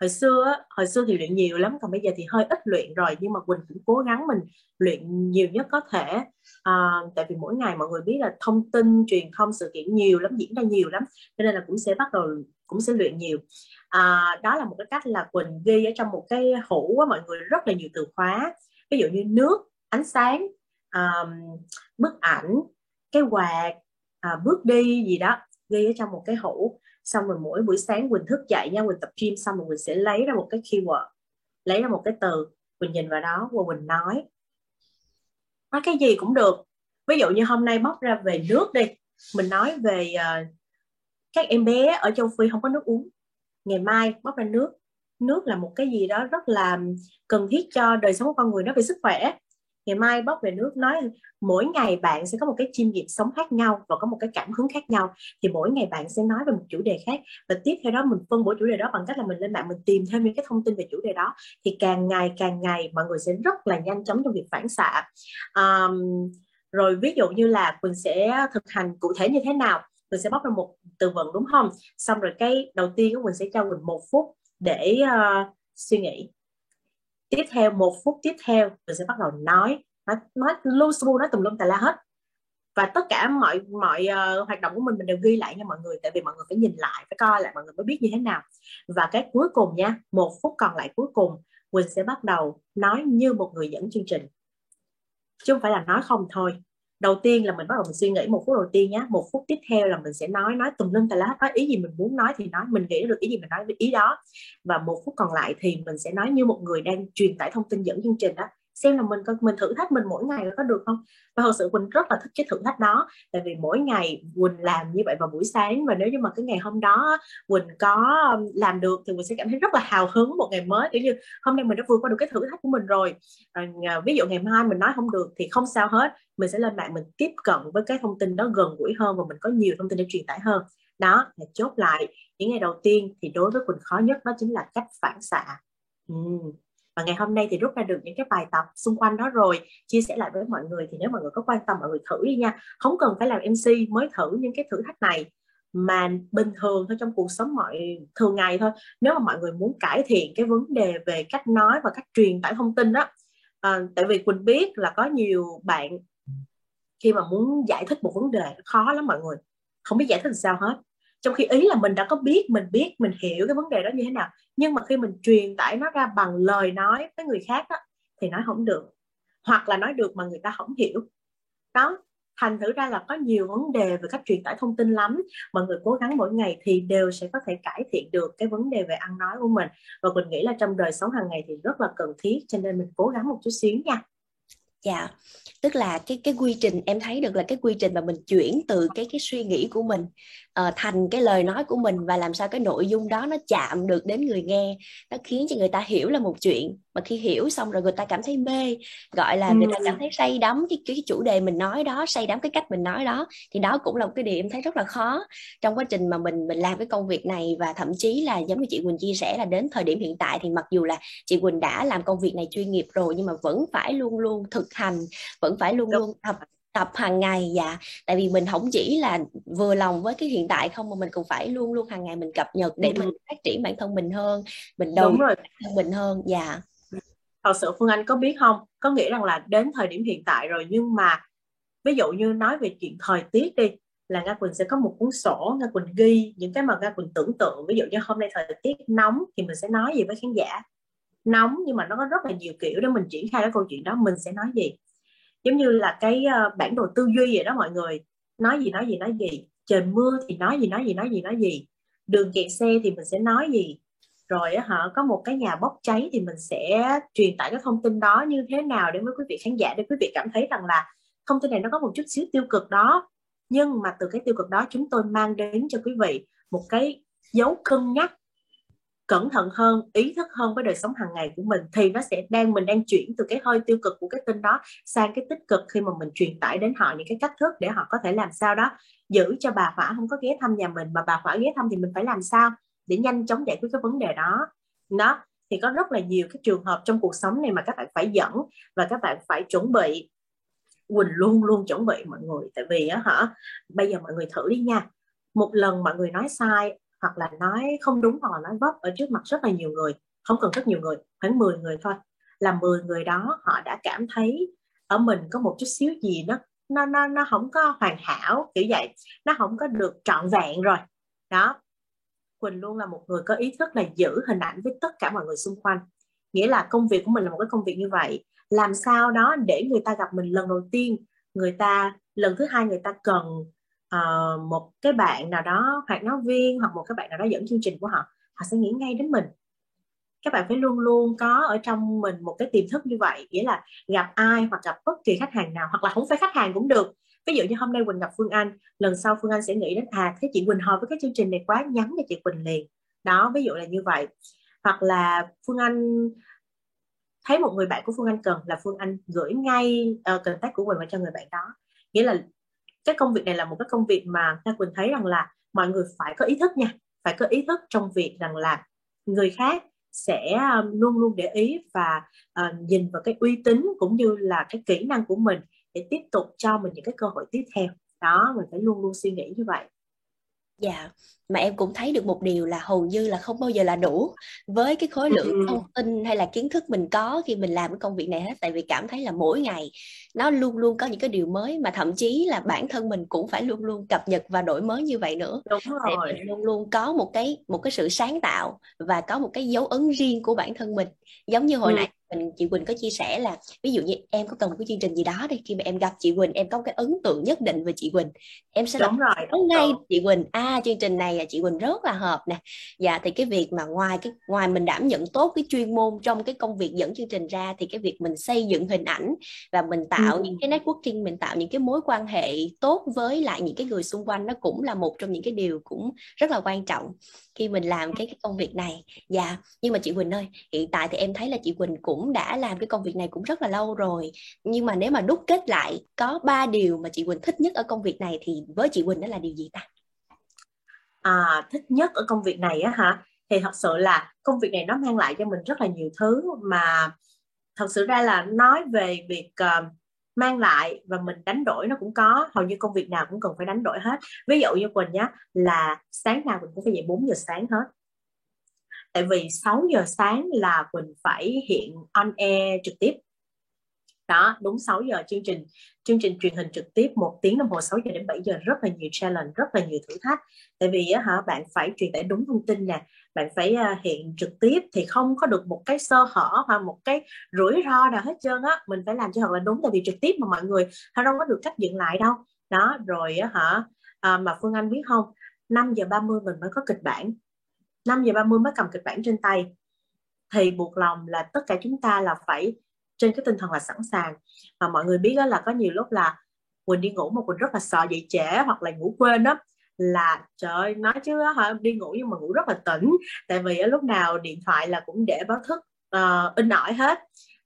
hồi xưa hồi xưa thì luyện nhiều lắm còn bây giờ thì hơi ít luyện rồi nhưng mà quỳnh cũng cố gắng mình luyện nhiều nhất có thể. À, tại vì mỗi ngày mọi người biết là thông tin truyền thông sự kiện nhiều lắm diễn ra nhiều lắm cho nên là cũng sẽ bắt đầu cũng sẽ luyện nhiều. À, đó là một cái cách là quỳnh ghi ở trong một cái hũ mọi người rất là nhiều từ khóa. Ví dụ như nước ánh sáng um, bức ảnh cái quạt à, bước đi gì đó ghi ở trong một cái hũ xong rồi mỗi buổi sáng quỳnh thức dậy nha quỳnh tập gym xong rồi quỳnh sẽ lấy ra một cái keyword lấy ra một cái từ quỳnh nhìn vào đó và quỳnh nói. Nói cái gì cũng được. Ví dụ như hôm nay bóc ra về nước đi mình nói về uh, các em bé ở châu phi không có nước uống. Ngày mai bóc ra nước. Nước là một cái gì đó rất là cần thiết cho đời sống của con người nó về sức khỏe ngày mai bóc về nước nói mỗi ngày bạn sẽ có một cái chiêm nghiệm sống khác nhau và có một cái cảm hứng khác nhau. Thì mỗi ngày bạn sẽ nói về một chủ đề khác và tiếp theo đó mình phân bổ chủ đề đó bằng cách là mình lên mạng mình tìm thêm những cái thông tin về chủ đề đó. Thì càng ngày càng ngày mọi người sẽ rất là nhanh chóng trong việc phản xạ. Um, rồi ví dụ như là mình sẽ thực hành cụ thể như thế nào? Mình sẽ bóc ra một từ vựng đúng không? Xong rồi cái đầu tiên của mình sẽ cho mình một phút để uh, suy nghĩ tiếp theo một phút tiếp theo mình sẽ bắt đầu nói. Nói nói lu su nói tùm lum tà la hết. Và tất cả mọi mọi uh, hoạt động của mình mình đều ghi lại nha mọi người tại vì mọi người phải nhìn lại phải coi lại mọi người mới biết như thế nào. Và cái cuối cùng nha một phút còn lại cuối cùng Quỳnh sẽ bắt đầu nói như một người dẫn chương trình. Chứ không phải là nói không thôi đầu tiên là mình bắt đầu mình suy nghĩ một phút đầu tiên nhé một phút tiếp theo là mình sẽ nói nói tùm lum tà lá, nói ý gì mình muốn nói thì nói, mình nghĩ được ý gì mình nói ý đó. Và một phút còn lại thì mình sẽ nói như một người đang truyền tải thông tin dẫn chương trình đó xem là mình mình thử thách mình mỗi ngày có được không? Và thật sự quỳnh rất là thích cái thử thách đó. Tại vì mỗi ngày quỳnh làm như vậy vào buổi sáng và nếu như mà cái ngày hôm đó quỳnh có làm được thì quỳnh sẽ cảm thấy rất là hào hứng một ngày mới. Kiểu như hôm nay mình đã vượt qua được cái thử thách của mình rồi. À, ví dụ ngày mai mình nói không được thì không sao hết. Mình sẽ lên mạng mình tiếp cận với cái thông tin đó gần gũi hơn và mình có nhiều thông tin để truyền tải hơn. Đó là chốt lại những ngày đầu tiên thì đối với quỳnh khó nhất đó chính là cách phản xạ. Ừ và ngày hôm nay thì rút ra được những cái bài tập xung quanh đó rồi chia sẻ lại với mọi người thì nếu mọi người có quan tâm mọi người thử đi nha. Không cần phải làm mc mới thử những cái thử thách này. Mà bình thường thôi trong cuộc sống mọi thường ngày thôi nếu mà mọi người muốn cải thiện cái vấn đề về cách nói và cách truyền tải thông tin đó à, ờ, tại vì quỳnh biết là có nhiều bạn khi mà muốn giải thích một vấn đề khó lắm mọi người không biết giải thích làm sao hết trong khi ý là mình đã có biết mình biết mình hiểu cái vấn đề đó như thế nào. Nhưng mà khi mình truyền tải nó ra bằng lời nói với người khác đó, thì nói không được. Hoặc là nói được mà người ta không hiểu. Đó thành thử ra là có nhiều vấn đề về cách truyền tải thông tin lắm mọi người cố gắng mỗi ngày thì đều sẽ có thể cải thiện được cái vấn đề về ăn nói của mình. Và mình nghĩ là trong đời sống hàng ngày thì rất là cần thiết cho nên mình cố gắng một chút xíu nha. Dạ tức là cái cái quy trình em thấy được là cái quy trình mà mình chuyển từ cái cái suy nghĩ của mình uh, thành cái lời nói của mình và làm sao cái nội dung đó nó chạm được đến người nghe. Nó khiến cho người ta hiểu là một chuyện mà khi hiểu xong rồi người ta cảm thấy mê. Gọi là người ta cảm thấy say đắm cái, cái chủ đề mình nói đó say đắm cái cách mình nói đó thì đó cũng là một cái điều em thấy rất là khó trong quá trình mà mình mình làm cái công việc này. Và thậm chí là giống như chị Quỳnh chia sẻ là đến thời điểm hiện tại thì mặc dù là chị Quỳnh đã làm công việc này chuyên nghiệp rồi nhưng mà vẫn phải luôn luôn thực hành vẫn phải luôn luôn tập tập hàng ngày dạ. Tại vì mình không chỉ là vừa lòng với cái hiện tại không mà mình cũng phải luôn luôn hàng ngày mình cập nhật để ừ. mình phát triển bản thân mình hơn mình đầu Đúng rồi. bản thân mình hơn dạ. Thật sự phương anh có biết không? Có nghĩa rằng là đến thời điểm hiện tại rồi nhưng mà ví dụ như nói về chuyện thời tiết đi là nga quỳnh sẽ có một cuốn sổ nga quỳnh ghi những cái mà nga quỳnh tưởng tượng. Ví dụ như hôm nay thời tiết nóng thì mình sẽ nói gì với khán giả? Nóng nhưng mà nó có rất là nhiều kiểu để mình triển khai cái câu chuyện đó mình sẽ nói gì giống như là cái uh, bản đồ tư duy vậy đó mọi người. Nói gì nói gì nói gì. Trời mưa thì nói gì nói gì nói gì nói gì. Đường kẹt xe thì mình sẽ nói gì. Rồi họ có một cái nhà bốc cháy thì mình sẽ truyền tải cái thông tin đó như thế nào để với quý vị khán giả để quý vị cảm thấy rằng là thông tin này nó có một chút xíu tiêu cực đó. Nhưng mà từ cái tiêu cực đó chúng tôi mang đến cho quý vị một cái dấu cân nhắc cẩn thận hơn, ý thức hơn với đời sống hàng ngày của mình thì nó sẽ đang, mình đang chuyển từ cái hơi tiêu cực của cái tin đó sang cái tích cực khi mà mình truyền tải đến họ những cái cách thức để họ có thể làm sao đó giữ cho bà hỏa không có ghé thăm nhà mình. Mà bà hỏa ghé thăm thì mình phải làm sao để nhanh chóng giải quyết cái vấn đề đó? Đó, thì có rất là nhiều cái trường hợp trong cuộc sống này mà các bạn phải dẫn và các bạn phải chuẩn bị, Quỳnh luôn luôn chuẩn bị mọi người. Tại vì á hả, bây giờ mọi người thử đi nha. Một lần mọi người nói sai hoặc là nói không đúng, hoặc là nói vấp ở trước mặt rất là nhiều người, không cần rất nhiều người, khoảng 10 người thôi. Là 10 người đó, họ đã cảm thấy ở mình có một chút xíu gì nó nó nó nó không có hoàn hảo, kiểu vậy. Nó không có được trọn vẹn rồi. Đó. Quỳnh luôn là một người có ý thức là giữ hình ảnh với tất cả mọi người xung quanh. Nghĩa là công việc của mình là một cái công việc như vậy. Làm sao đó để người ta gặp mình lần đầu tiên, người ta, lần thứ hai người ta cần uh, một cái bạn nào đó hoặc náo viên hoặc một cái bạn nào đó dẫn chương trình của họ họ sẽ nghĩ ngay đến mình. Các bạn phải luôn luôn có ở trong mình một cái tiềm thức như vậy nghĩa là gặp ai hoặc gặp bất kỳ khách hàng nào hoặc là không phải khách hàng cũng được. Ví dụ như hôm nay quỳnh gặp phương anh lần sau phương anh sẽ nghĩ đến à thế chị quỳnh hợp với cái chương trình này quá nhắn cho chị quỳnh liền. Đó ví dụ là như vậy. Hoặc là phương anh thấy một người bạn của phương anh cần là phương anh gửi ngay uh, contact của quỳnh vào cho người bạn đó. Nghĩa là cái công việc này là một cái công việc mà Nga Quỳnh thấy rằng là mọi người phải có ý thức nha phải có ý thức trong việc rằng là người khác sẽ à, luôn luôn để ý và uh, nhìn vào cái uy tín cũng như là cái kỹ năng của mình để tiếp tục cho mình những cái cơ hội tiếp theo. Đó mình phải luôn luôn suy nghĩ như vậy. Dạ, mà em cũng thấy được một điều là hầu như là không bao giờ là đủ với cái khối lượng thông tin hay là kiến thức mình có khi mình làm cái công việc này hết tại vì cảm thấy là mỗi ngày nó luôn luôn có những cái điều mới mà thậm chí là bản thân mình cũng phải luôn luôn cập nhật và đổi mới như vậy nữa. Đúng rồi. Để mình luôn luôn có một cái một cái sự sáng tạo và có một cái dấu ấn riêng của bản thân mình. Giống như hồi ừ. nãy mình chị Quỳnh có chia sẻ là ví dụ như em có cần một cái chương trình gì đó đi khi mà em gặp chị Quỳnh em có cái ấn tượng nhất định về chị Quỳnh em sẽ đúng rồi nói ngay chị Quỳnh à chương trình này là chị Quỳnh rất là hợp nè. Dạ thì cái việc mà ngoài cái ngoài mình đảm nhận tốt cái chuyên môn trong cái công việc dẫn chương trình ra thì cái việc mình xây dựng hình ảnh và mình tạo ừ. những cái networking mình tạo những cái mối quan hệ tốt với lại những cái người xung quanh nó cũng là một trong những cái điều cũng rất là quan trọng khi mình làm cái, cái công việc này. Dạ nhưng mà chị Quỳnh ơi hiện tại thì em thấy là chị Quỳnh cũng đã làm cái công việc này cũng rất là lâu rồi. Nhưng mà nếu mà đúc kết lại có ba điều mà chị Quỳnh thích nhất ở công việc này thì với chị Quỳnh đó là điều gì ta à, thích nhất ở công việc này á hả? Thì thật sự là công việc này nó mang lại cho mình rất là nhiều thứ mà thật sự ra là nói về việc uh, mang lại và mình đánh đổi nó cũng có. Hầu như công việc nào cũng cần phải đánh đổi hết. Ví dụ như quỳnh nhá là sáng nào mình cũng phải dậy 4 giờ sáng hết. Tại vì 6 giờ sáng là quỳnh phải hiện on air trực tiếp đó đúng 6 giờ chương trình chương trình truyền hình trực tiếp một tiếng đồng hồ 6 giờ đến 7 giờ rất là nhiều challenge rất là nhiều thử thách. Tại vì á hả bạn phải truyền tải đúng thông tin nè bạn phải à, hiện trực tiếp thì không có được một cái sơ hở hoặc một cái rủi ro nào hết trơn á. Mình phải làm cho thật là đúng tại vì trực tiếp mà mọi người họ đâu có được cách dựng lại đâu. Đó rồi á hả à, mà Phương Anh biết không 5 giờ 30 mình mới có kịch bản. 5 giờ 30 mới cầm kịch bản trên tay. Thì buộc lòng là tất cả chúng ta là phải trên cái tinh thần là sẵn sàng. Mà mọi người biết đó là có nhiều lúc là Quỳnh đi ngủ mà Quỳnh rất là sợ dậy trễ hoặc là ngủ quên đó là trời ơi nói chứ hả đi ngủ nhưng mà ngủ rất là tỉnh. Tại vì lúc nào điện thoại là cũng để báo thức uh, in ỏi hết.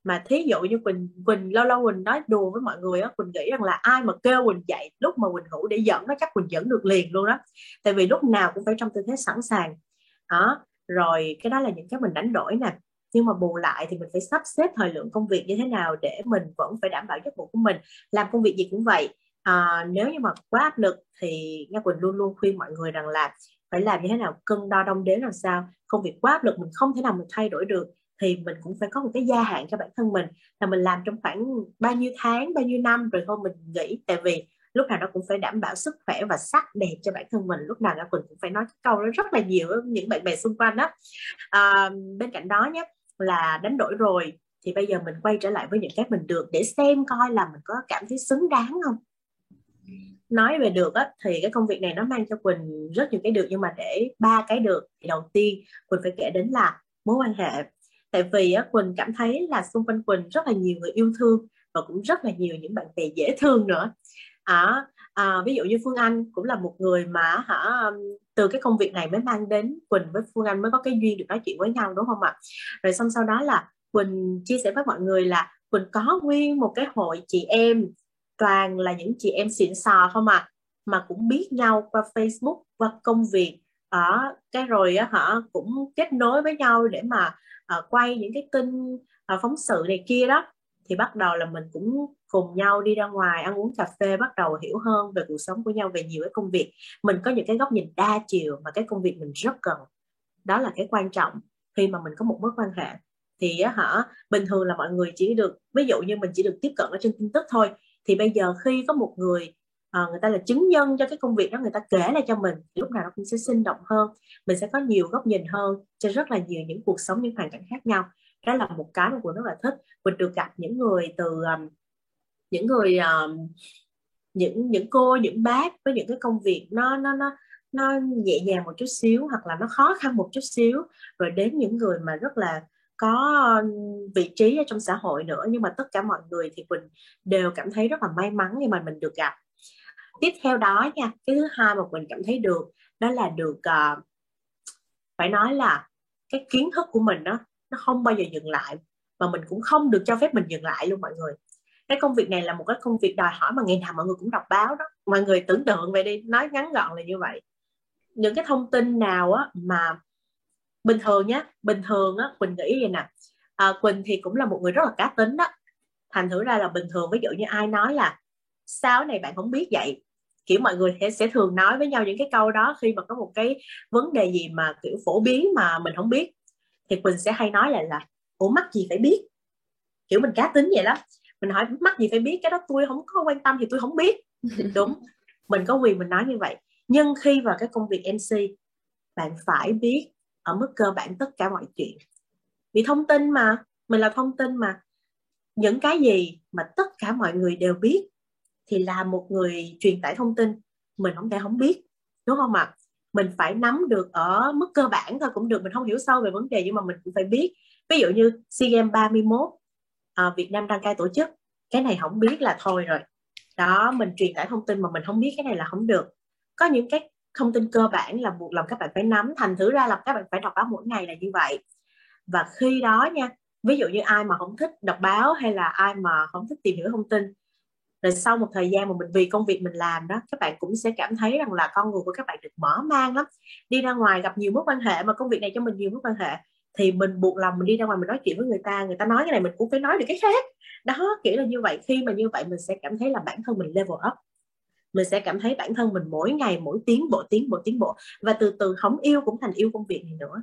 Mà thí dụ như quỳnh quỳnh lâu lâu quỳnh nói đùa với mọi người á quỳnh nghĩ rằng là ai mà kêu quỳnh dậy lúc mà quỳnh ngủ để dẫn nó chắc quỳnh dẫn được liền luôn đó tại vì lúc nào cũng phải trong tư thế sẵn sàng. Đó rồi cái đó là những cái mình đánh đổi nè nhưng mà bù lại thì mình phải sắp xếp thời lượng công việc như thế nào để mình vẫn phải đảm bảo giấc ngủ của mình làm công việc gì cũng vậy. À, nếu như mà quá áp lực thì Nga Quỳnh luôn luôn khuyên mọi người rằng là phải làm như thế nào cân đo đong đếm làm sao. Công việc quá áp lực mình không thể nào mình thay đổi được thì mình cũng phải có một cái gia hạn cho bản thân mình là mình làm trong khoảng bao nhiêu tháng bao nhiêu năm rồi thôi mình nghỉ. Tại vì lúc nào nó cũng phải đảm bảo sức khỏe và sắc đẹp cho bản thân mình. Lúc nào Nga Quỳnh cũng phải nói cái câu đó rất là nhiều những bạn bè xung quanh đó. À, bên cạnh đó nhé là đánh đổi rồi thì bây giờ mình quay trở lại với những cái mình được để xem coi là mình có cảm thấy xứng đáng không. Nói về được á, thì cái công việc này nó mang cho quỳnh rất nhiều cái được nhưng mà để ba cái được thì đầu tiên quỳnh phải kể đến là mối quan hệ. Tại vì á, quỳnh cảm thấy là xung quanh quỳnh rất là nhiều người yêu thương và cũng rất là nhiều những bạn bè dễ thương nữa. À, à, ví dụ như phương anh cũng là một người mà hả từ cái công việc này mới mang đến Quỳnh với Phương Anh mới có cái duyên được nói chuyện với nhau đúng không ạ? Rồi xong sau đó là Quỳnh chia sẻ với mọi người là Quỳnh có nguyên một cái hội chị em toàn là những chị em xịn sò không à mà cũng biết nhau qua Facebook qua công việc ở cái rồi á hả cũng kết nối với nhau để mà uh, quay những cái tin uh, phóng sự này kia đó thì bắt đầu là mình cũng cùng nhau đi ra ngoài ăn uống cà phê bắt đầu hiểu hơn về cuộc sống của nhau về nhiều cái công việc. Mình có những cái góc nhìn đa chiều mà cái công việc mình rất cần. Đó là cái quan trọng khi mà mình có một mối quan hệ. Thì hả bình thường là mọi người chỉ được ví dụ như mình chỉ được tiếp cận ở trên tin tức thôi thì bây giờ khi có một người à, người ta là chứng nhân cho cái công việc đó người ta kể lại cho mình lúc nào nó cũng sẽ sinh động hơn. Mình sẽ có nhiều góc nhìn hơn cho rất là nhiều những cuộc sống những hoàn cảnh khác nhau đó là một cái mà quỳnh rất là thích. Quỳnh được gặp những người từ um, những người um, những những cô những bác với những cái công việc nó nó nó nó nhẹ nhàng một chút xíu hoặc là nó khó khăn một chút xíu. Rồi đến những người mà rất là có um, vị trí ở trong xã hội nữa. Nhưng mà tất cả mọi người thì mình đều cảm thấy rất là may mắn khi mà mình được gặp. Tiếp theo đó nha cái thứ hai mà mình cảm thấy được đó là được uh, phải nói là cái kiến thức của mình đó nó không bao giờ dừng lại và mình cũng không được cho phép mình dừng lại luôn mọi người. Cái công việc này là một cái công việc đòi hỏi mà ngày nào mọi người cũng đọc báo đó. Mọi người tưởng tượng về đi nói ngắn gọn là như vậy. Những cái thông tin nào á mà bình thường nhé bình thường á quỳnh nghĩ vậy nè à, quỳnh thì cũng là một người rất là cá tính đó. Thành thử ra là bình thường ví dụ như ai nói là sao này bạn không biết vậy. Kiểu mọi người sẽ, sẽ thường nói với nhau những cái câu đó khi mà có một cái vấn đề gì mà kiểu phổ biến mà mình không biết thì quỳnh sẽ hay nói lại là ủa mắc gì phải biết? Kiểu mình cá tính vậy đó. Mình hỏi mắc gì phải biết? Cái đó tôi không có quan tâm thì tôi không biết. Đúng. Mình có quyền mình nói như vậy. Nhưng khi vào cái công việc mc bạn phải biết ở mức cơ bản tất cả mọi chuyện. Vì thông tin mà mình là thông tin mà. Những cái gì mà tất cả mọi người đều biết thì là một người truyền tải thông tin. Mình không thể không biết. Đúng không ạ? à? Mình phải nắm được ở mức cơ bản thôi cũng được mình không hiểu sâu về vấn đề nhưng mà mình cũng phải biết. Ví dụ như SEA Games 31 à, ờ, Việt Nam đăng cai tổ chức cái này không biết là thôi rồi. Đó mình truyền tải thông tin mà mình không biết cái này là không được. Có những cái thông tin cơ bản là buộc lòng các bạn phải nắm thành thử ra là các bạn phải đọc báo mỗi ngày là như vậy. Và khi đó nha ví dụ như ai mà không thích đọc báo hay là ai mà không thích tìm hiểu thông tin rồi sau một thời gian mà mình, vì công việc mình làm đó, các bạn cũng sẽ cảm thấy rằng là con người của các bạn được mở mang lắm. Đi ra ngoài gặp nhiều mối quan hệ mà công việc này cho mình nhiều mối quan hệ, thì mình buộc lòng mình đi ra ngoài mình nói chuyện với người ta người ta nói cái này mình cũng phải nói được cái khác. Đó, kiểu là như vậy. Khi mà như vậy, mình sẽ cảm thấy là bản thân mình level up. Mình sẽ cảm thấy bản thân mình mỗi ngày, mỗi tiến bộ tiến bộ tiến bộ. Và từ từ không yêu cũng thành yêu công việc này nữa.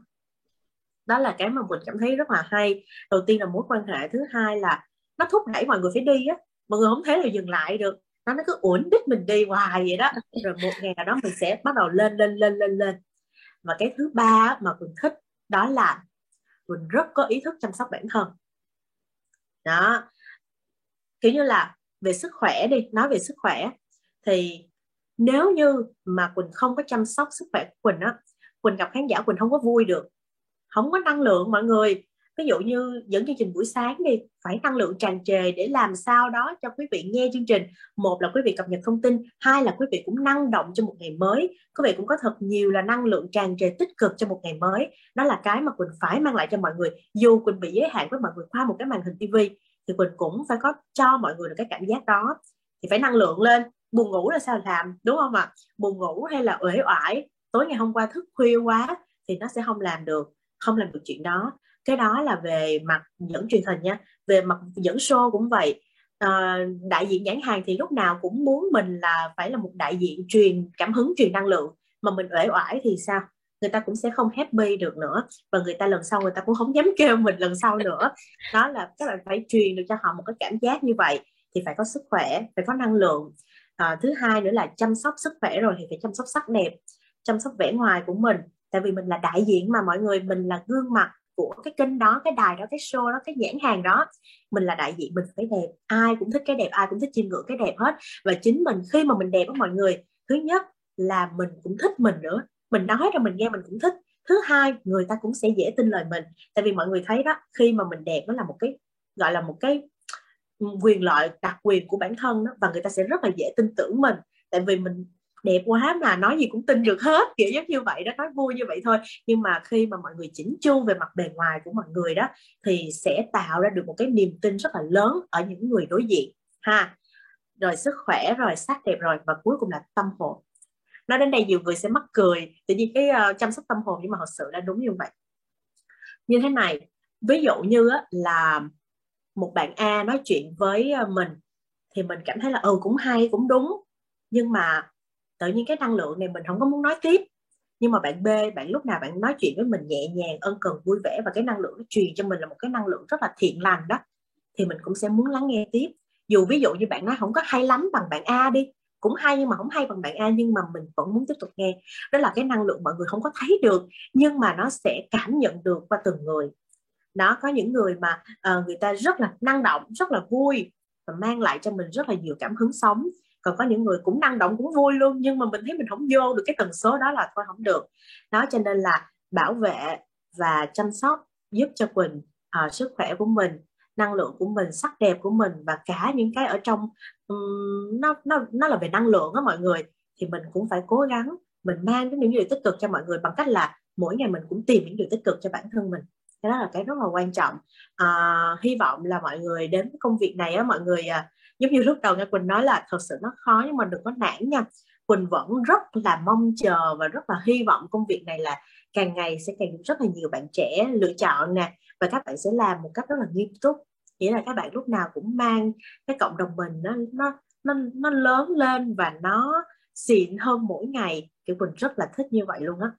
Đó là cái mà mình cảm thấy rất là hay. Đầu tiên là mối quan hệ, thứ hai là nó thúc đẩy mọi người phải đi á mọi người không thể là dừng lại được. Nó nó cứ uốn đít mình đi hoài vậy đó. Rồi một ngày nào đó mình sẽ bắt đầu lên lên lên lên lên. Và cái thứ ba mà mình thích đó là mình rất có ý thức chăm sóc bản thân. Đó. Kiểu như là về sức khỏe đi, nói về sức khỏe, thì nếu như mà quỳnh không có chăm sóc sức khỏe của quỳnh á, quỳnh gặp khán giả quỳnh không có vui được. Không có năng lượng mọi người ví dụ như dẫn chương trình buổi sáng đi, phải năng lượng tràn trề để làm sao đó cho quý vị nghe chương trình. Một là quý vị cập nhật thông tin, hai là quý vị cũng năng động cho một ngày mới. Quý vị cũng có thật nhiều là năng lượng tràn trề tích cực cho một ngày mới. Đó là cái mà quỳnh phải mang lại cho mọi người. Dù quỳnh bị giới hạn với mọi người qua một cái màn hình tivi thì quỳnh cũng phải có cho mọi người được cái cảm giác đó. Thì phải năng lượng lên. Buồn ngủ là sao làm, đúng không ạ? Buồn ngủ hay là uể oải, tối ngày hôm qua thức khuya quá thì nó sẽ không làm được, không làm được chuyện đó cái đó là về mặt dẫn truyền hình nha về mặt dẫn show cũng vậy. À, đại diện nhãn hàng thì lúc nào cũng muốn mình là phải là một đại diện truyền cảm hứng truyền năng lượng. Mà mình uể oải thì sao? Người ta cũng sẽ không happy được nữa. Và người ta lần sau người ta cũng không dám kêu mình lần sau nữa. Đó là các bạn phải truyền được cho họ một cái cảm giác như vậy thì phải có sức khỏe phải có năng lượng. À, thứ hai nữa là chăm sóc sức khỏe rồi thì phải chăm sóc sắc đẹp chăm sóc vẻ ngoài của mình. Tại vì mình là đại diện mà mọi người mình là gương mặt của cái kênh đó, cái đài đó, cái show đó, cái nhãn hàng đó. Mình là đại diện, mình phải đẹp. Ai cũng thích cái đẹp, ai cũng thích chiêm ngưỡng cái đẹp hết. Và chính mình, khi mà mình đẹp với mọi người, thứ nhất là mình cũng thích mình nữa. Mình nói ra mình nghe mình cũng thích. Thứ hai, người ta cũng sẽ dễ tin lời mình. Tại vì mọi người thấy đó, khi mà mình đẹp, nó là một cái, gọi là một cái ừ, quyền lợi, đặc quyền của bản thân đó, và người ta sẽ rất là dễ tin tưởng mình. Tại vì mình đẹp quá mà nói gì cũng tin được hết kiểu giống như vậy đó nói vui như vậy thôi. Nhưng mà khi mà mọi người chỉnh chu về mặt bề ngoài của mọi người đó thì sẽ tạo ra được một cái niềm tin rất là lớn ở những người đối diện ha. Rồi sức khỏe rồi sắc đẹp rồi và cuối cùng là tâm hồn. Nói đến đây nhiều người sẽ mắc cười tự nhiên cái uh, chăm sóc tâm hồn nhưng mà thật sự là đúng như vậy. Như thế này ví dụ như á, là một bạn A nói chuyện với ờ, mình thì mình cảm thấy là ừ cũng hay cũng đúng. Nhưng mà tự nhiên cái năng lượng này mình không có muốn nói tiếp. Nhưng mà bạn B bạn lúc nào bạn nói chuyện với mình nhẹ nhàng ân cần vui vẻ và cái năng lượng nó truyền cho mình là một cái năng lượng rất là thiện lành đó thì mình cũng sẽ muốn lắng nghe tiếp. Dù ví dụ như bạn nói không có hay lắm bằng bạn A đi cũng hay nhưng mà không hay bằng bạn A nhưng mà mình vẫn muốn tiếp tục nghe. Đó là cái năng lượng mọi người không có thấy được nhưng mà nó sẽ cảm nhận được qua từng người. Nó có những người mà uh, người ta rất là năng động rất là vui và mang lại cho mình rất là nhiều cảm hứng sống còn có những người cũng năng động cũng vui luôn nhưng mà mình thấy mình không vô được cái tần số đó là thôi không được. Đó cho nên là bảo vệ và chăm sóc giúp cho quỳnh uh, sức khỏe của mình năng lượng của mình sắc đẹp của mình và cả những cái ở trong um, nó nó nó là về năng lượng á mọi người. Thì mình cũng phải cố gắng mình mang những điều tích cực cho mọi người bằng cách là mỗi ngày mình cũng tìm những điều tích cực cho bản thân mình. Cái đó là cái rất là quan trọng. À, hy vọng là mọi người đến với công việc này á mọi người à, giống như lúc đầu nghe quỳnh nói là thật sự nó khó nhưng mà đừng có nản nha. Quỳnh vẫn rất là mong chờ và rất là hy vọng công việc này là càng ngày sẽ càng rất là nhiều bạn trẻ lựa chọn nè và các bạn sẽ làm một cách rất là nghiêm túc. Nghĩa là các bạn lúc nào cũng mang cái cộng đồng mình nó nó nó nó lớn lên và nó xịn hơn mỗi ngày. Kiểu quỳnh rất là thích như vậy luôn á.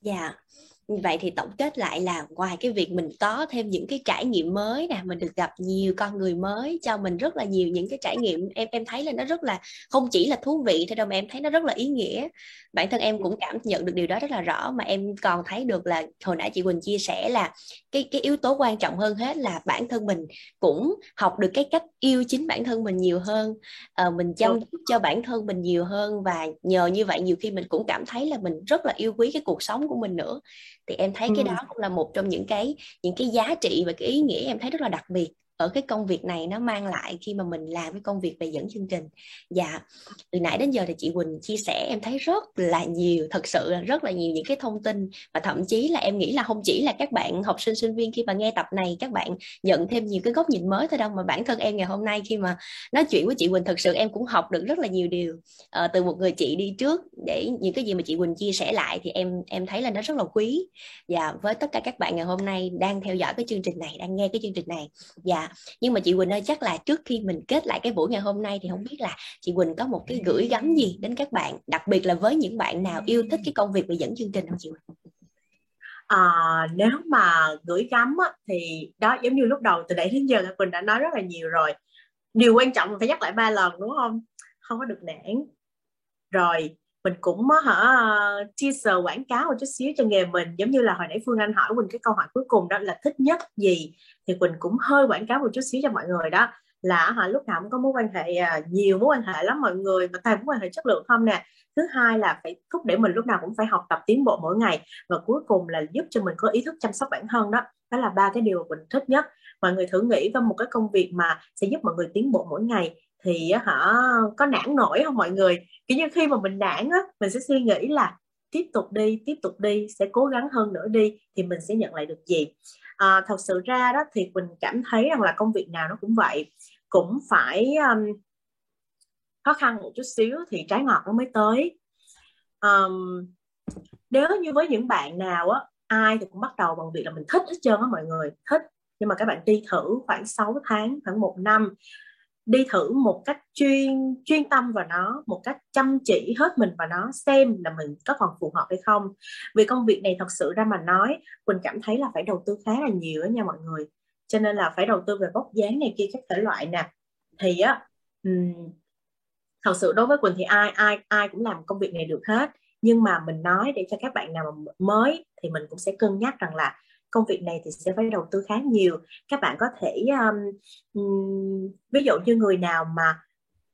Dạ. yeah vậy thì tổng kết lại là ngoài cái việc mình có thêm những cái trải nghiệm mới nè mình được gặp nhiều con người mới cho mình rất là nhiều những cái trải nghiệm em em thấy là nó rất là không chỉ là thú vị thôi đâu mà em thấy nó rất là ý nghĩa. Bản thân em cũng cảm nhận được điều đó rất là rõ mà em còn thấy được là hồi nãy chị Quỳnh chia sẻ là cái cái yếu tố quan trọng hơn hết là bản thân mình cũng học được cái cách yêu chính bản thân mình nhiều hơn à, mình chăm chút cho bản thân mình nhiều hơn và nhờ như vậy nhiều khi mình cũng cảm thấy là mình rất là yêu quý cái cuộc sống của mình nữa thì em thấy cái đó cũng là một trong những cái những cái giá trị và cái ý nghĩa em thấy rất là đặc biệt ở cái công việc này nó mang lại khi mà mình làm cái công việc về dẫn chương trình. Dạ từ nãy đến giờ thì chị Quỳnh chia sẻ em thấy rất là nhiều thật sự là rất là nhiều những cái thông tin và thậm chí là em nghĩ là không chỉ là các bạn học sinh sinh viên khi mà nghe tập này các bạn nhận thêm nhiều cái góc nhìn mới thôi đâu mà bản thân em ngày hôm nay khi mà nói chuyện với chị Quỳnh thật sự em cũng học được rất là nhiều điều. Uh, từ một người chị đi trước để những cái gì mà chị Quỳnh chia sẻ lại thì em em thấy là nó rất là quý. Và với tất cả các bạn ngày hôm nay đang theo dõi cái chương trình này đang nghe cái chương trình này. Dạ nhưng mà chị Quỳnh ơi chắc là trước khi mình kết lại cái buổi ngày hôm nay thì không biết là chị Quỳnh có một cái gửi gắm gì đến các bạn đặc biệt là với những bạn nào yêu thích cái công việc về dẫn chương trình không chị Quỳnh? À, nếu mà gửi gắm á, thì đó giống như lúc đầu từ nãy đến giờ Quỳnh đã nói rất là nhiều rồi. Điều quan trọng phải nhắc lại ba lần đúng không? Không có được nản. Rồi mình cũng hả teaser quảng cáo một chút xíu cho nghề mình, giống như là hồi nãy Phương Anh hỏi Quỳnh cái câu hỏi cuối cùng đó là thích nhất gì? Thì Quỳnh cũng hơi quảng cáo một chút xíu cho mọi người đó. Là họ lúc nào cũng có mối quan hệ à, nhiều mối quan hệ lắm mọi người, mà toàn mối quan hệ chất lượng không nè. Thứ hai là phải thúc đẩy mình lúc nào cũng phải học tập tiến bộ mỗi ngày. Và cuối cùng là giúp cho mình có ý thức chăm sóc bản thân đó. Đó là ba cái điều mình thích nhất. Mọi người thử nghĩ vào một cái công việc mà sẽ giúp mọi người tiến bộ mỗi ngày thì họ có nản nổi không mọi người? Kiểu như khi mà mình nản á mình sẽ suy nghĩ là tiếp tục đi tiếp tục đi sẽ cố gắng hơn nữa đi thì mình sẽ nhận lại được gì? À, thật sự ra đó thì mình cảm thấy rằng là công việc nào nó cũng vậy. Cũng phải um, khó khăn một chút xíu thì trái ngọt nó mới tới. Um, nếu như với những bạn nào á ai thì cũng bắt đầu bằng việc là mình thích hết trơn á mọi người thích. Nhưng mà các bạn đi thử khoảng 6 tháng khoảng một năm đi thử một cách chuyên chuyên tâm vào nó một cách chăm chỉ hết mình vào nó xem là mình có còn phù hợp hay không. Vì công việc này thật sự ra mà nói quỳnh cảm thấy là phải đầu tư khá là nhiều đó nha mọi người. Cho nên là phải đầu tư về vóc dáng này kia các thể loại nè. Thì á um, thật sự đối với quỳnh thì ai ai ai cũng làm công việc này được hết. Nhưng mà mình nói để cho các bạn nào mà mới thì mình cũng sẽ cân nhắc rằng là công việc này thì sẽ phải đầu tư khá nhiều. Các bạn có thể um, ví dụ như người nào mà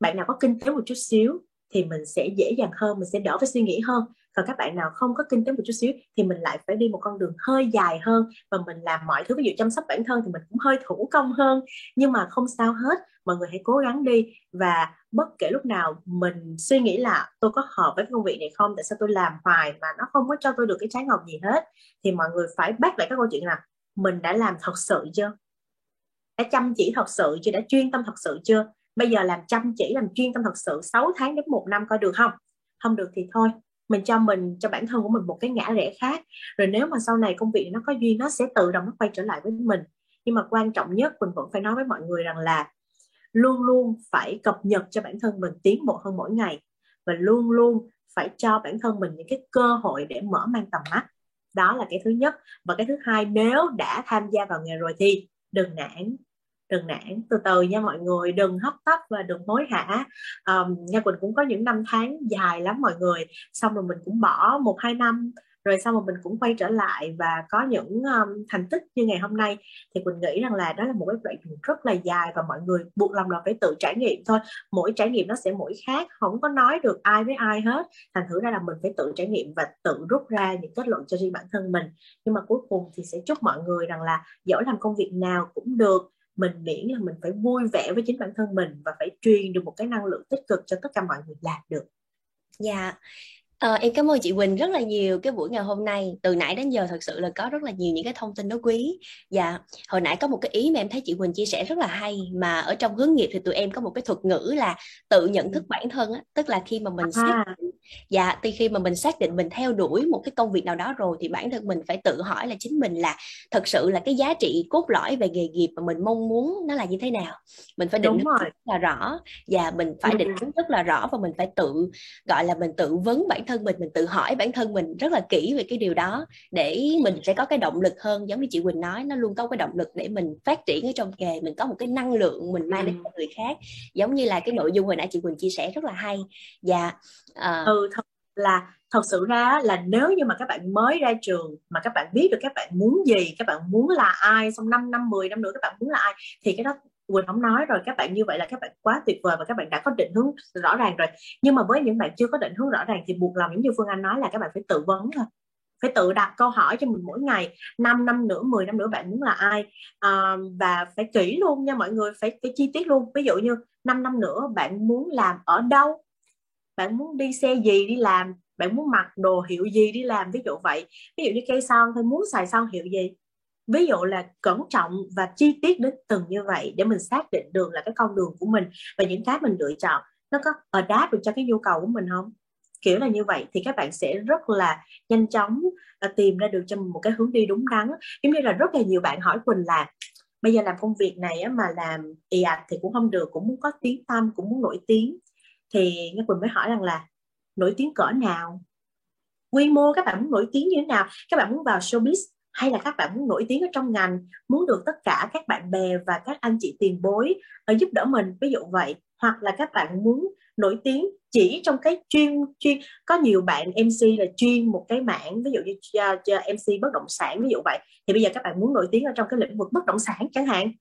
bạn nào có kinh tế một chút xíu thì mình sẽ dễ dàng hơn mình sẽ đỡ phải suy nghĩ hơn. Còn các bạn nào không có kinh tế một chút xíu thì mình lại phải đi một con đường hơi dài hơn và mình làm mọi thứ. Ví dụ chăm sóc bản thân thì mình cũng hơi thủ công hơn nhưng mà không sao hết mọi người hãy cố gắng đi. Và bất kể lúc nào mình suy nghĩ là tôi có hợp với công việc này không, tại sao tôi làm hoài mà nó không có cho tôi được cái trái ngọt gì hết, thì mọi người phải bác lại các câu chuyện là mình đã làm thật sự chưa? Đã chăm chỉ thật sự chưa? Đã chuyên tâm thật sự chưa? Bây giờ làm chăm chỉ, làm chuyên tâm thật sự 6 tháng đến một năm coi được không? Không được thì thôi, mình cho mình, cho bản thân của mình một cái ngã rẽ khác. Rồi nếu mà sau này công việc nó có duyên, nó sẽ tự động nó quay trở lại với mình. Nhưng mà quan trọng nhất, mình vẫn phải nói với mọi người rằng là luôn luôn phải cập nhật cho bản thân mình tiến bộ hơn mỗi ngày và luôn luôn phải cho bản thân mình những cái cơ hội để mở mang tầm mắt. Đó là cái thứ nhất. Và cái thứ hai nếu đã tham gia vào nghề rồi thì đừng nản đừng nản. Từ từ nha mọi người đừng hấp tấp và đừng hối hả. Um, nha quỳnh cũng có những năm tháng dài lắm mọi người. Xong rồi mình cũng bỏ một hai năm rồi sau mà mình cũng quay trở lại và có những um, thành tích như ngày hôm nay thì mình nghĩ rằng là đó là một cái đoạn đường rất là dài và mọi người buộc lòng là phải tự trải nghiệm thôi. Mỗi trải nghiệm nó sẽ mỗi khác không có nói được ai với ai hết. Thành thử ra là mình phải tự trải nghiệm và tự rút ra những kết luận cho riêng bản thân mình. Nhưng mà cuối cùng thì sẽ chúc mọi người rằng là dẫu làm công việc nào cũng được. Mình miễn là mình phải vui vẻ với chính bản thân mình và phải truyền được một cái năng lượng tích cực cho tất cả mọi người làm được. Dạ. Ờ, em cảm ơn chị Quỳnh rất là nhiều cái buổi ngày hôm nay. Từ nãy đến giờ thật sự là có rất là nhiều những cái thông tin đó quý. Dạ hồi nãy có một cái ý mà em thấy chị Quỳnh chia sẻ rất là hay mà ở trong hướng nghiệp thì tụi em có một cái thuật ngữ là tự nhận thức bản thân á tức là khi mà mình à. định dạ thì khi mà mình xác định mình theo đuổi một cái công việc nào đó rồi thì bản thân mình phải tự hỏi là chính mình là thật sự là cái giá trị cốt lõi về nghề nghiệp mà mình mong muốn nó là như thế nào. Mình phải định hướng rất là rõ. Và mình phải định hướng rất là rõ và mình phải tự gọi là mình tự vấn bản thân mình mình tự hỏi bản thân mình rất là kỹ về cái điều đó để mình sẽ có cái động lực hơn. Giống như chị Quỳnh nói nó luôn có cái động lực để mình phát triển ở trong nghề mình có một cái năng lượng mình mang đến cho người khác. Giống như là cái nội dung hồi nãy chị Quỳnh chia sẻ rất là hay. Và à. ừ thật là thật sự ra là nếu như mà các bạn mới ra trường mà các bạn biết được các bạn muốn gì các bạn muốn là ai xong 5 năm 10 năm nữa các bạn muốn là ai thì cái đó Quỳnh không nói rồi các bạn như vậy là các bạn quá tuyệt vời và các bạn đã có định hướng rõ ràng rồi. Nhưng mà với những bạn chưa có định hướng rõ ràng thì buộc lòng giống như Phương Anh nói là các bạn phải tự vấn thôi phải tự đặt câu hỏi cho mình mỗi ngày 5 năm nữa 10 năm nữa bạn muốn là ai? À, và phải kỹ luôn nha mọi người phải phải chi tiết luôn. Ví dụ như 5 năm nữa bạn muốn làm ở đâu? Bạn muốn đi xe gì đi làm? Bạn muốn mặc đồ hiệu gì đi làm? Ví dụ vậy. Ví dụ như cây son, thôi muốn xài son hiệu gì? Ví dụ là cẩn trọng và chi tiết đến từng như vậy để mình xác định đường là cái con đường của mình và những cái mình lựa chọn nó có ở đáp được cho cái nhu cầu của mình không? Kiểu là như vậy. Thì các bạn sẽ rất là nhanh chóng à, tìm ra được cho mình một cái hướng đi đúng đắn. Giống như là rất là nhiều bạn hỏi quỳnh là, bây giờ làm công việc này mà làm ì ạch thì cũng không được, cũng muốn có tiếng tâm cũng muốn nổi tiếng thì nghe quỳnh mới hỏi rằng là nổi tiếng cỡ nào? Quy mô các bạn muốn nổi tiếng như thế nào? Các bạn muốn vào showbiz hay là các bạn muốn nổi tiếng ở trong ngành muốn được tất cả các bạn bè và các anh chị tiền bối ở giúp đỡ mình? Ví dụ vậy. Hoặc là các bạn muốn nổi tiếng chỉ trong cái chuyên chuyên có nhiều bạn MC là chuyên một cái mảng ví dụ như à, uh, MC bất động sản ví dụ vậy. Thì bây giờ các bạn muốn nổi tiếng ở trong cái lĩnh vực bất động sản chẳng hạn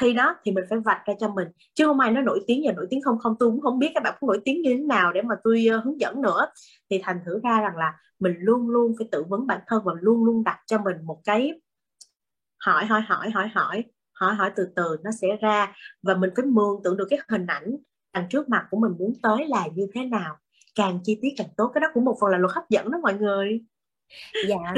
thi đó thì mình phải vạch ra cho mình. Chứ không ai nó nổi tiếng và nổi tiếng không không tôi cũng không biết các bạn cũng nổi tiếng như thế nào để mà tôi uh, hướng dẫn nữa. Thì thành thử ra rằng là mình luôn luôn phải tự vấn bản thân và luôn luôn đặt cho mình một cái hỏi hỏi hỏi hỏi hỏi hỏi hỏi từ từ nó sẽ ra. Và mình phải mường tượng được cái hình ảnh đằng trước mặt của mình muốn tới là như thế nào. Càng chi tiết càng tốt. Cái đó cũng một phần là luật hấp dẫn đó mọi người dạ.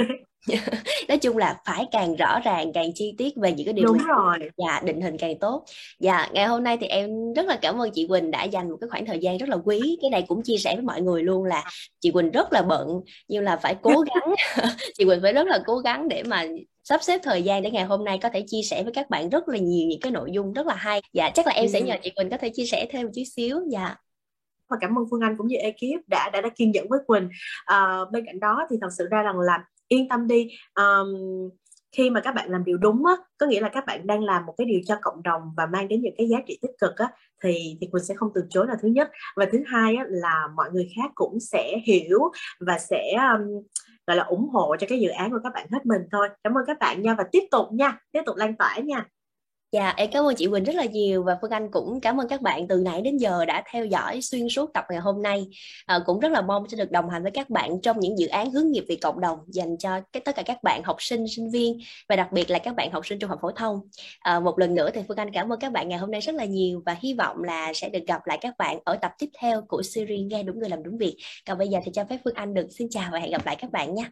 Nói chung là phải càng rõ ràng càng chi tiết về những cái điều đúng rồi. dạ định hình càng tốt. Dạ ngày hôm nay thì em rất là cảm ơn chị Quỳnh đã dành một cái khoảng thời gian rất là quý. Cái này cũng chia sẻ với mọi người luôn là chị Quỳnh rất là bận nhưng là phải cố gắng. Chị Quỳnh phải rất là cố gắng để mà sắp xếp thời gian để ngày hôm nay có thể chia sẻ với các bạn rất là nhiều những cái nội dung rất là hay. Dạ chắc là em ừ. sẽ nhờ chị Quỳnh có thể chia sẻ thêm một chút xíu. Dạ và cảm ơn Phương Anh cũng như ekip đã đã đã kiên nhẫn với Quỳnh à, ờ, bên cạnh đó thì thật sự ra rằng là yên tâm đi um, khi mà các bạn làm điều đúng á có nghĩa là các bạn đang làm một cái điều cho cộng đồng và mang đến những cái giá trị tích cực á thì thì quỳnh sẽ không từ chối là thứ nhất. Và thứ hai á, là mọi người khác cũng sẽ hiểu và sẽ um, gọi là ủng hộ cho cái dự án của các bạn hết mình thôi. Cảm ơn các bạn nha và tiếp tục nha tiếp tục lan tỏa nha. Dạ, em cảm ơn chị Quỳnh rất là nhiều và Phương Anh cũng cảm ơn các bạn từ nãy đến giờ đã theo dõi xuyên suốt tập ngày hôm nay. À, cũng rất là mong sẽ được đồng hành với các bạn trong những dự án hướng nghiệp vì cộng đồng dành cho cái, tất cả các bạn học sinh, sinh viên và đặc biệt là các bạn học sinh trung học phổ thông. À, một lần nữa thì Phương Anh cảm ơn các bạn ngày hôm nay rất là nhiều và hy vọng là sẽ được gặp lại các bạn ở tập tiếp theo của series nghe đúng người làm đúng việc. Còn bây giờ thì cho phép Phương Anh được xin chào và hẹn gặp lại các bạn nha.